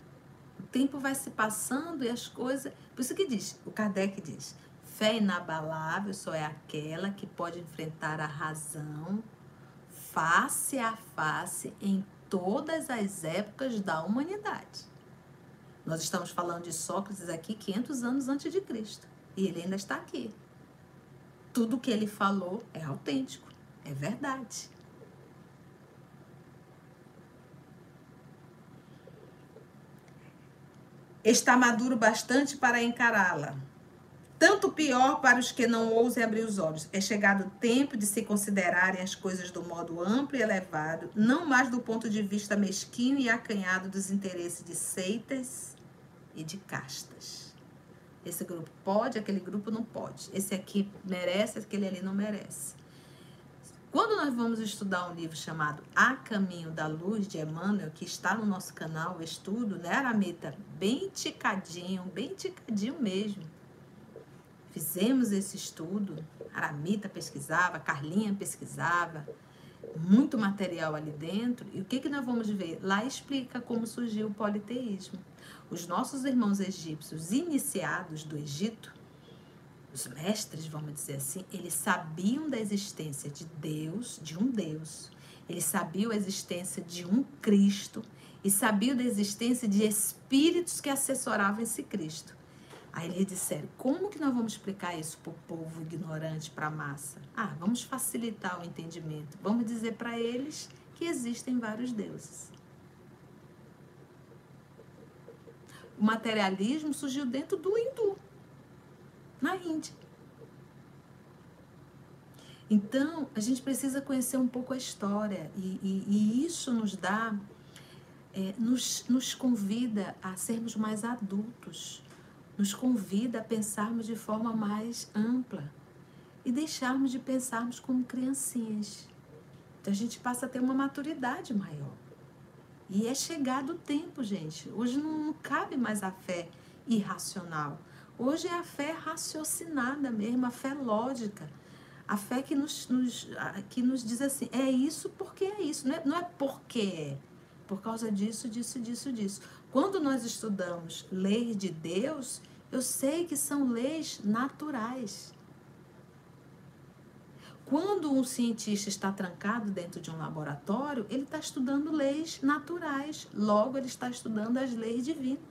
O tempo vai se passando e as coisas. Por isso que diz, o Kardec diz: Fé inabalável só é aquela que pode enfrentar a razão face a face em todas as épocas da humanidade. Nós estamos falando de Sócrates aqui 500 anos antes de Cristo. E ele ainda está aqui. Tudo que ele falou é autêntico, é verdade. Está maduro bastante para encará-la tanto pior para os que não ousem abrir os olhos. É chegado o tempo de se considerarem as coisas do modo amplo e elevado, não mais do ponto de vista mesquinho e acanhado dos interesses de seitas e de castas. Esse grupo pode, aquele grupo não pode. Esse aqui merece, aquele ali não merece. Quando nós vamos estudar um livro chamado A Caminho da Luz, de Emmanuel, que está no nosso canal, o estudo, né, Aramita? Bem ticadinho, bem ticadinho mesmo. Fizemos esse estudo, Aramita pesquisava, Carlinha pesquisava, muito material ali dentro. E o que, que nós vamos ver? Lá explica como surgiu o politeísmo. Os nossos irmãos egípcios iniciados do Egito, os mestres, vamos dizer assim, eles sabiam da existência de Deus, de um Deus. Eles sabiam a existência de um Cristo e sabiam da existência de espíritos que assessoravam esse Cristo. Aí eles disseram: como que nós vamos explicar isso para o povo ignorante, para a massa? Ah, vamos facilitar o entendimento. Vamos dizer para eles que existem vários deuses. O materialismo surgiu dentro do hindu, na Índia. Então, a gente precisa conhecer um pouco a história e, e, e isso nos dá, é, nos, nos convida a sermos mais adultos nos convida a pensarmos de forma mais ampla e deixarmos de pensarmos como criancinhas. Então a gente passa a ter uma maturidade maior. E é chegado o tempo, gente. Hoje não, não cabe mais a fé irracional. Hoje é a fé raciocinada mesmo, a fé lógica. A fé que nos, nos, que nos diz assim, é isso porque é isso, não é, não é porque é. Por causa disso, disso, disso, disso. Quando nós estudamos leis de Deus, eu sei que são leis naturais. Quando um cientista está trancado dentro de um laboratório, ele está estudando leis naturais, logo, ele está estudando as leis divinas.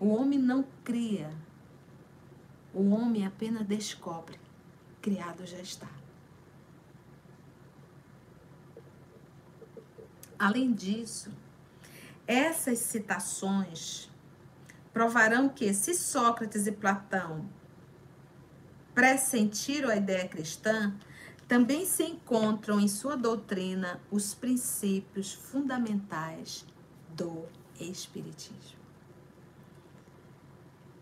O homem não cria, o homem apenas descobre. Criado já está. Além disso, essas citações provarão que, se Sócrates e Platão pressentiram a ideia cristã, também se encontram em sua doutrina os princípios fundamentais do Espiritismo.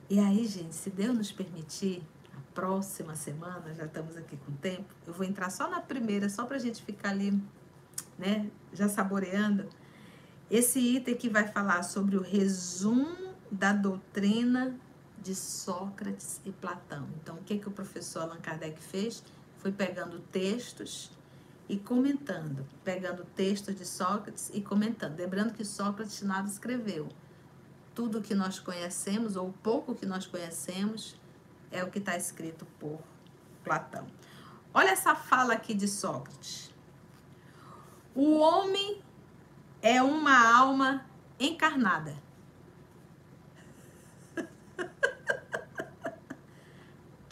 E aí, gente, se Deus nos permitir, a próxima semana, já estamos aqui com tempo, eu vou entrar só na primeira, só para a gente ficar ali, né, já saboreando esse item que vai falar sobre o resumo da doutrina de Sócrates e Platão. Então, o que, que o professor Allan Kardec fez? Foi pegando textos e comentando, pegando textos de Sócrates e comentando. Lembrando que Sócrates nada escreveu. Tudo que nós conhecemos, ou pouco que nós conhecemos, é o que está escrito por Platão. Olha essa fala aqui de Sócrates. O homem é uma alma encarnada.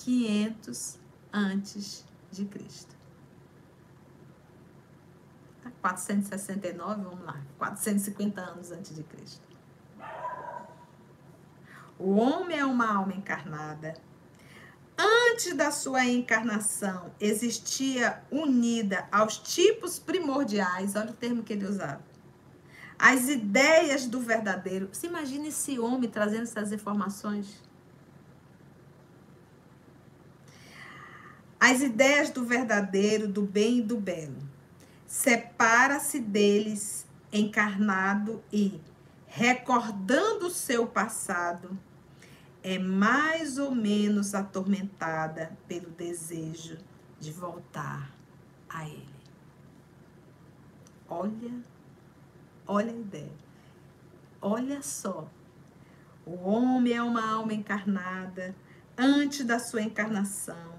Quinhentos antes de Cristo. 469, vamos lá, 450 anos antes de Cristo. O homem é uma alma encarnada. Antes da sua encarnação, existia unida aos tipos primordiais, olha o termo que ele usava, as ideias do verdadeiro. Se imagine esse homem trazendo essas informações. As ideias do verdadeiro, do bem e do belo. Separa-se deles encarnado e, recordando o seu passado, é mais ou menos atormentada pelo desejo de voltar a ele. Olha Olha a ideia. Olha só. O homem é uma alma encarnada. Antes da sua encarnação,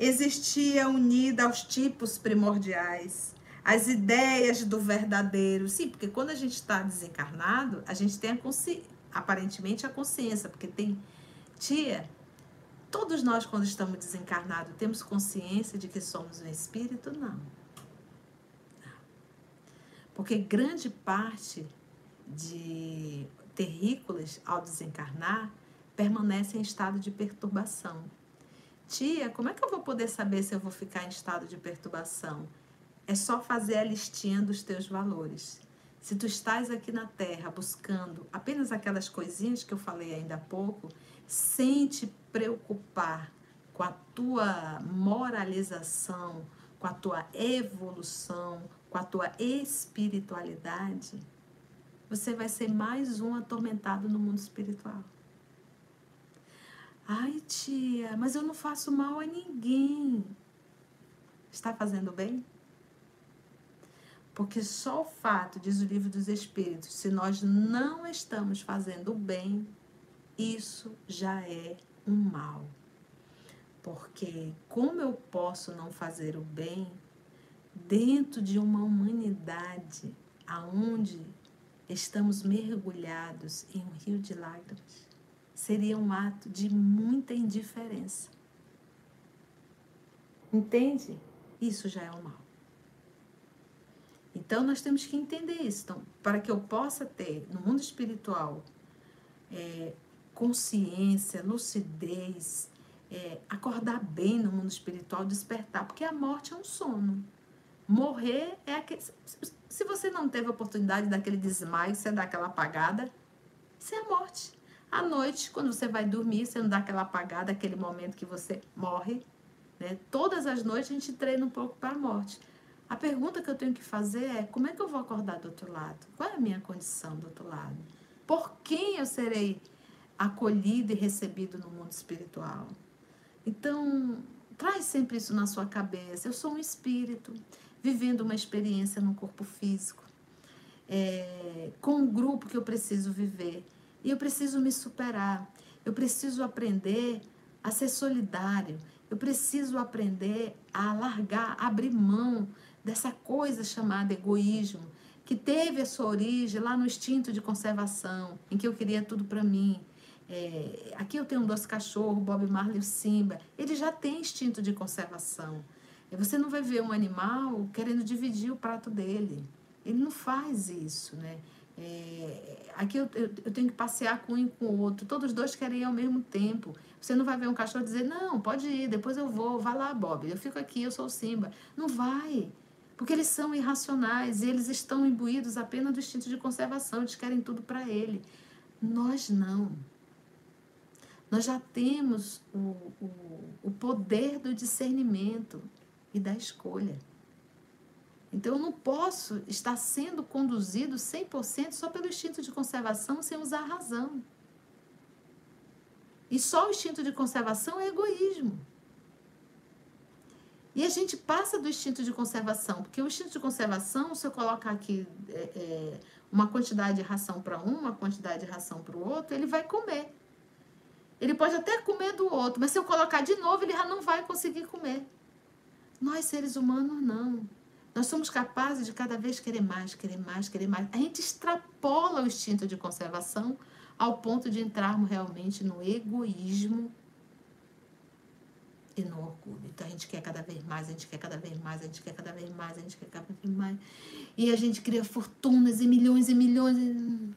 existia unida aos tipos primordiais, às ideias do verdadeiro. Sim, porque quando a gente está desencarnado, a gente tem a consci... aparentemente a consciência, porque tem tia. Todos nós, quando estamos desencarnados, temos consciência de que somos um espírito? Não. Porque grande parte de terrícolas, ao desencarnar, permanecem em estado de perturbação. Tia, como é que eu vou poder saber se eu vou ficar em estado de perturbação? É só fazer a listinha dos teus valores. Se tu estás aqui na Terra buscando apenas aquelas coisinhas que eu falei ainda há pouco, sem te preocupar com a tua moralização, com a tua evolução, com a tua espiritualidade, você vai ser mais um atormentado no mundo espiritual. Ai, tia, mas eu não faço mal a ninguém. Está fazendo bem? Porque só o fato, diz o livro dos Espíritos, se nós não estamos fazendo bem, isso já é um mal. Porque como eu posso não fazer o bem dentro de uma humanidade aonde estamos mergulhados em um rio de lágrimas? Seria um ato de muita indiferença. Entende? Isso já é um mal. Então nós temos que entender isso. Então, para que eu possa ter no mundo espiritual é, consciência, lucidez, é, acordar bem no mundo espiritual, despertar, porque a morte é um sono. Morrer é aquele. Se você não teve a oportunidade daquele desmaio, você dá aquela apagada, isso é a morte. À noite, quando você vai dormir, você não dá aquela apagada, aquele momento que você morre. Né? Todas as noites a gente treina um pouco para a morte. A pergunta que eu tenho que fazer é: como é que eu vou acordar do outro lado? Qual é a minha condição do outro lado? Por quem eu serei acolhido e recebido no mundo espiritual? Então, traz sempre isso na sua cabeça. Eu sou um espírito vivendo uma experiência no corpo físico, é, com um grupo que eu preciso viver. E eu preciso me superar. Eu preciso aprender a ser solidário. Eu preciso aprender a largar, abrir mão dessa coisa chamada egoísmo, que teve a sua origem lá no instinto de conservação, em que eu queria tudo para mim. É, aqui eu tenho um doce cachorro, Bob Marley e o Simba. Ele já tem instinto de conservação. Você não vai ver um animal querendo dividir o prato dele. Ele não faz isso, né? É, aqui eu, eu, eu, tenho que passear com um e com o outro. Todos os dois querem ir ao mesmo tempo. Você não vai ver um cachorro dizer, não, pode ir, depois eu vou, vai lá, Bob. Eu fico aqui, eu sou o Simba. Não vai. Porque eles são irracionais e eles estão imbuídos apenas do instinto de conservação, eles querem tudo para ele. Nós não. Nós já temos o, o, o poder do discernimento e da escolha. Então, eu não posso estar sendo conduzido 100% só pelo instinto de conservação sem usar a razão. E só o instinto de conservação é egoísmo. E a gente passa do instinto de conservação, porque o instinto de conservação, se eu colocar aqui é, é, uma quantidade de ração para um, uma quantidade de ração para o outro, ele vai comer. Ele pode até comer do outro, mas se eu colocar de novo, ele já não vai conseguir comer. Nós, seres humanos, não. Nós somos capazes de cada vez querer mais, querer mais, querer mais. A gente extrapola o instinto de conservação ao ponto de entrarmos realmente no egoísmo e no orgulho. Então a gente quer cada vez mais, a gente quer cada vez mais, a gente quer cada vez mais, a gente quer cada vez mais. E a gente cria fortunas e milhões e milhões. E...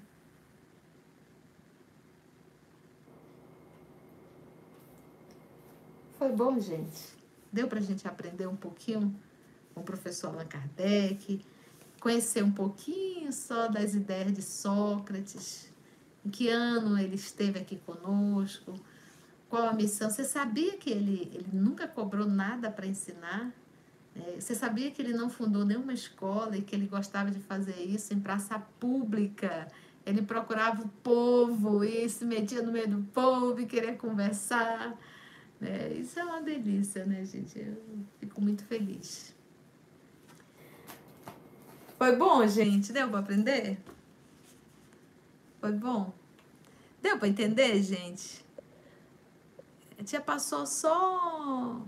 Foi bom, gente. Deu pra gente aprender um pouquinho com o professor Allan Kardec, conhecer um pouquinho só das ideias de Sócrates, em que ano ele esteve aqui conosco qual a missão? Você sabia que ele, ele nunca cobrou nada para ensinar? É, você sabia que ele não fundou nenhuma escola e que ele gostava de fazer isso em praça pública? Ele procurava o povo e se metia no meio do povo e queria conversar. É, isso é uma delícia, né, gente? Eu fico muito feliz. Foi bom, gente? Deu para aprender? Foi bom? Deu para entender, gente? A tia passou só.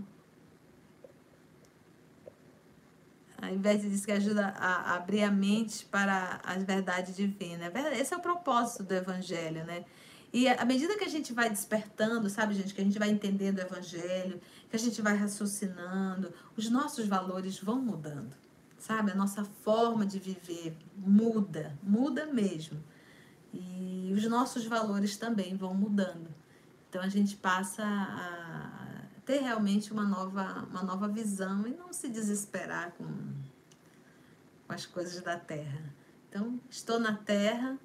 Ao invés de dizer que ajuda a abrir a mente para as verdades divinas. É esse é o propósito do Evangelho, né? E à medida que a gente vai despertando, sabe, gente, que a gente vai entendendo o Evangelho, que a gente vai raciocinando, os nossos valores vão mudando, sabe? A nossa forma de viver muda, muda mesmo. E os nossos valores também vão mudando. Então a gente passa a ter realmente uma nova, uma nova visão e não se desesperar com, com as coisas da terra. Então, estou na terra,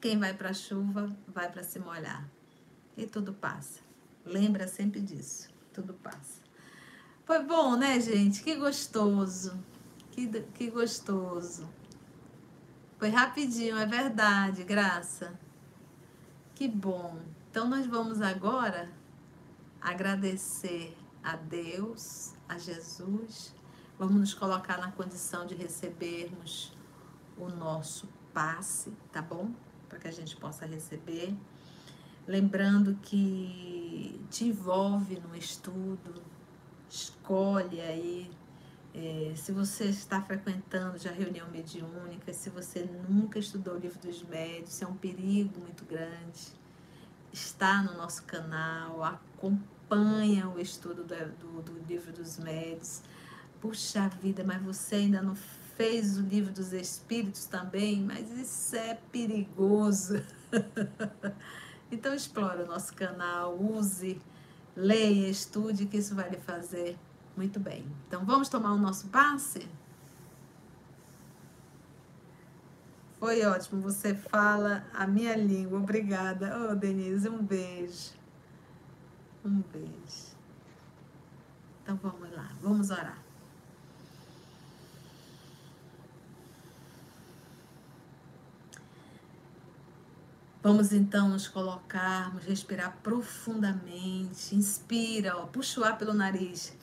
quem vai para a chuva vai para se molhar. E tudo passa. Lembra sempre disso. Tudo passa. Foi bom, né, gente? Que gostoso. Que, que gostoso. Foi rapidinho, é verdade, graça. Que bom. Então nós vamos agora agradecer a Deus, a Jesus. Vamos nos colocar na condição de recebermos o nosso passe, tá bom? Para que a gente possa receber. Lembrando que te envolve no estudo, escolhe aí. É, se você está frequentando já reunião mediúnica, se você nunca estudou o livro dos médios, é um perigo muito grande. Está no nosso canal, acompanha o estudo do, do, do livro dos médios. Puxa vida, mas você ainda não fez o livro dos espíritos também, mas isso é perigoso. então explore o nosso canal, use Leia, estude, que isso vai lhe fazer muito bem. Então, vamos tomar o nosso passe? Foi ótimo, você fala a minha língua. Obrigada. Oh, Denise, um beijo. Um beijo. Então, vamos lá, vamos orar. Vamos então nos colocarmos, respirar profundamente. Inspira, ó, puxa o ar pelo nariz.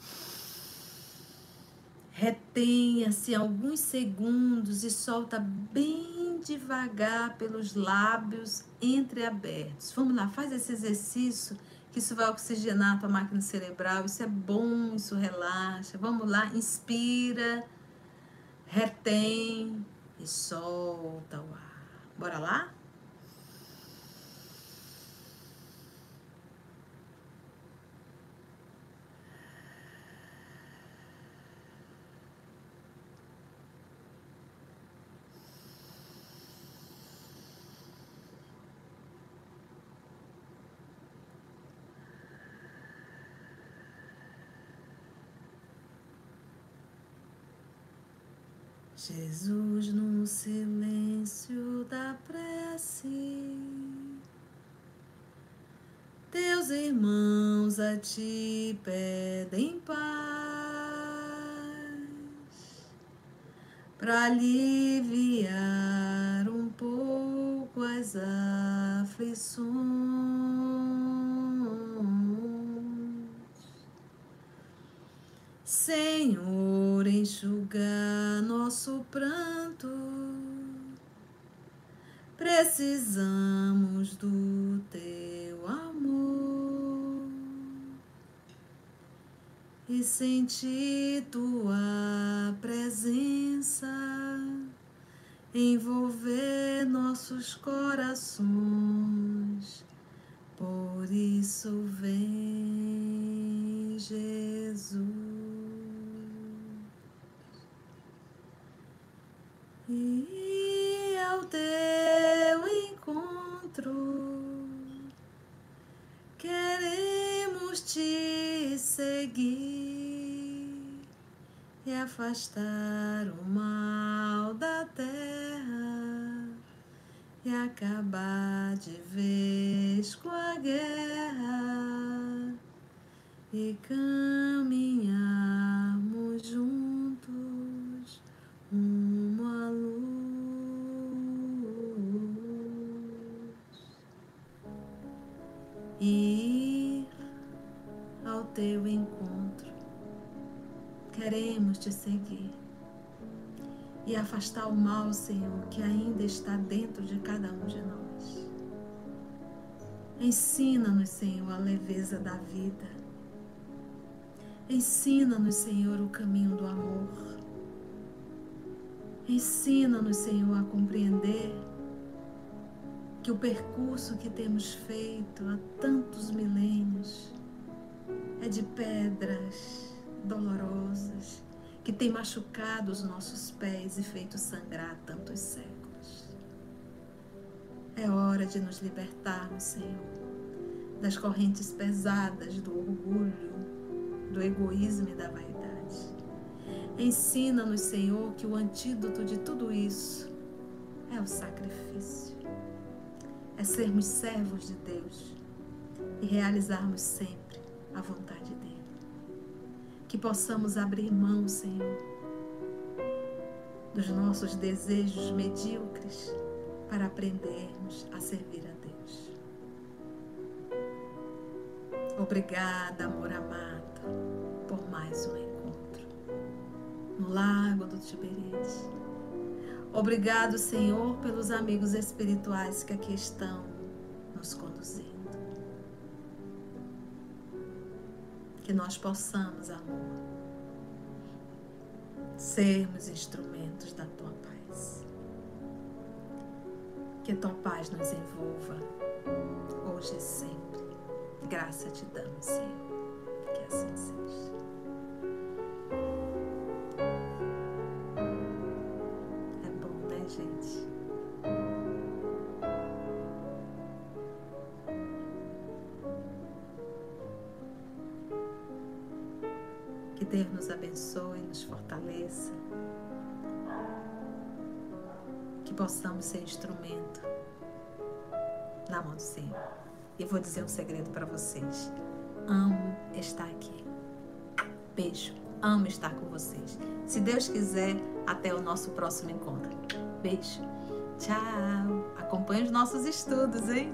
Retenha-se alguns segundos e solta bem devagar pelos lábios entreabertos. Vamos lá, faz esse exercício que isso vai oxigenar a tua máquina cerebral. Isso é bom, isso relaxa. Vamos lá, inspira, retém e solta o ar. Bora lá? Jesus no silêncio da prece, teus irmãos a ti pedem paz para aliviar um pouco as aflições. Senhor, enxugar nosso pranto. Precisamos do teu amor e sentir tua presença envolver nossos corações. Por isso vem Jesus. E ao teu encontro queremos te seguir e afastar o mal da terra e acabar de vez e afastar o mal, Senhor, que ainda está dentro de cada um de nós. Ensina-nos, Senhor, a leveza da vida. Ensina-nos, Senhor, o caminho do amor. Ensina-nos, Senhor, a compreender que o percurso que temos feito há tantos milênios é de pedras dolorosas que tem machucado os nossos pés e feito sangrar tantos séculos. É hora de nos libertarmos, Senhor, das correntes pesadas do orgulho, do egoísmo e da vaidade. Ensina-nos, Senhor, que o antídoto de tudo isso é o sacrifício é sermos servos de Deus, e realizarmos sempre a vontade dele. Que possamos abrir mão, Senhor, dos nossos desejos medíocres para aprendermos a servir a Deus. Obrigada, amor amado, por mais um encontro no Lago do Tiberite. Obrigado, Senhor, pelos amigos espirituais que aqui estão nos conduzindo. Que nós possamos, amor, sermos instrumentos da tua paz. Que tua paz nos envolva hoje e sempre. Graça te damos, Senhor. Que assim seja. Deus nos abençoe, nos fortaleça. Que possamos ser instrumento na mão do Senhor. E vou dizer um segredo para vocês. Amo estar aqui. Beijo. Amo estar com vocês. Se Deus quiser, até o nosso próximo encontro. Beijo. Tchau. Acompanhe os nossos estudos, hein?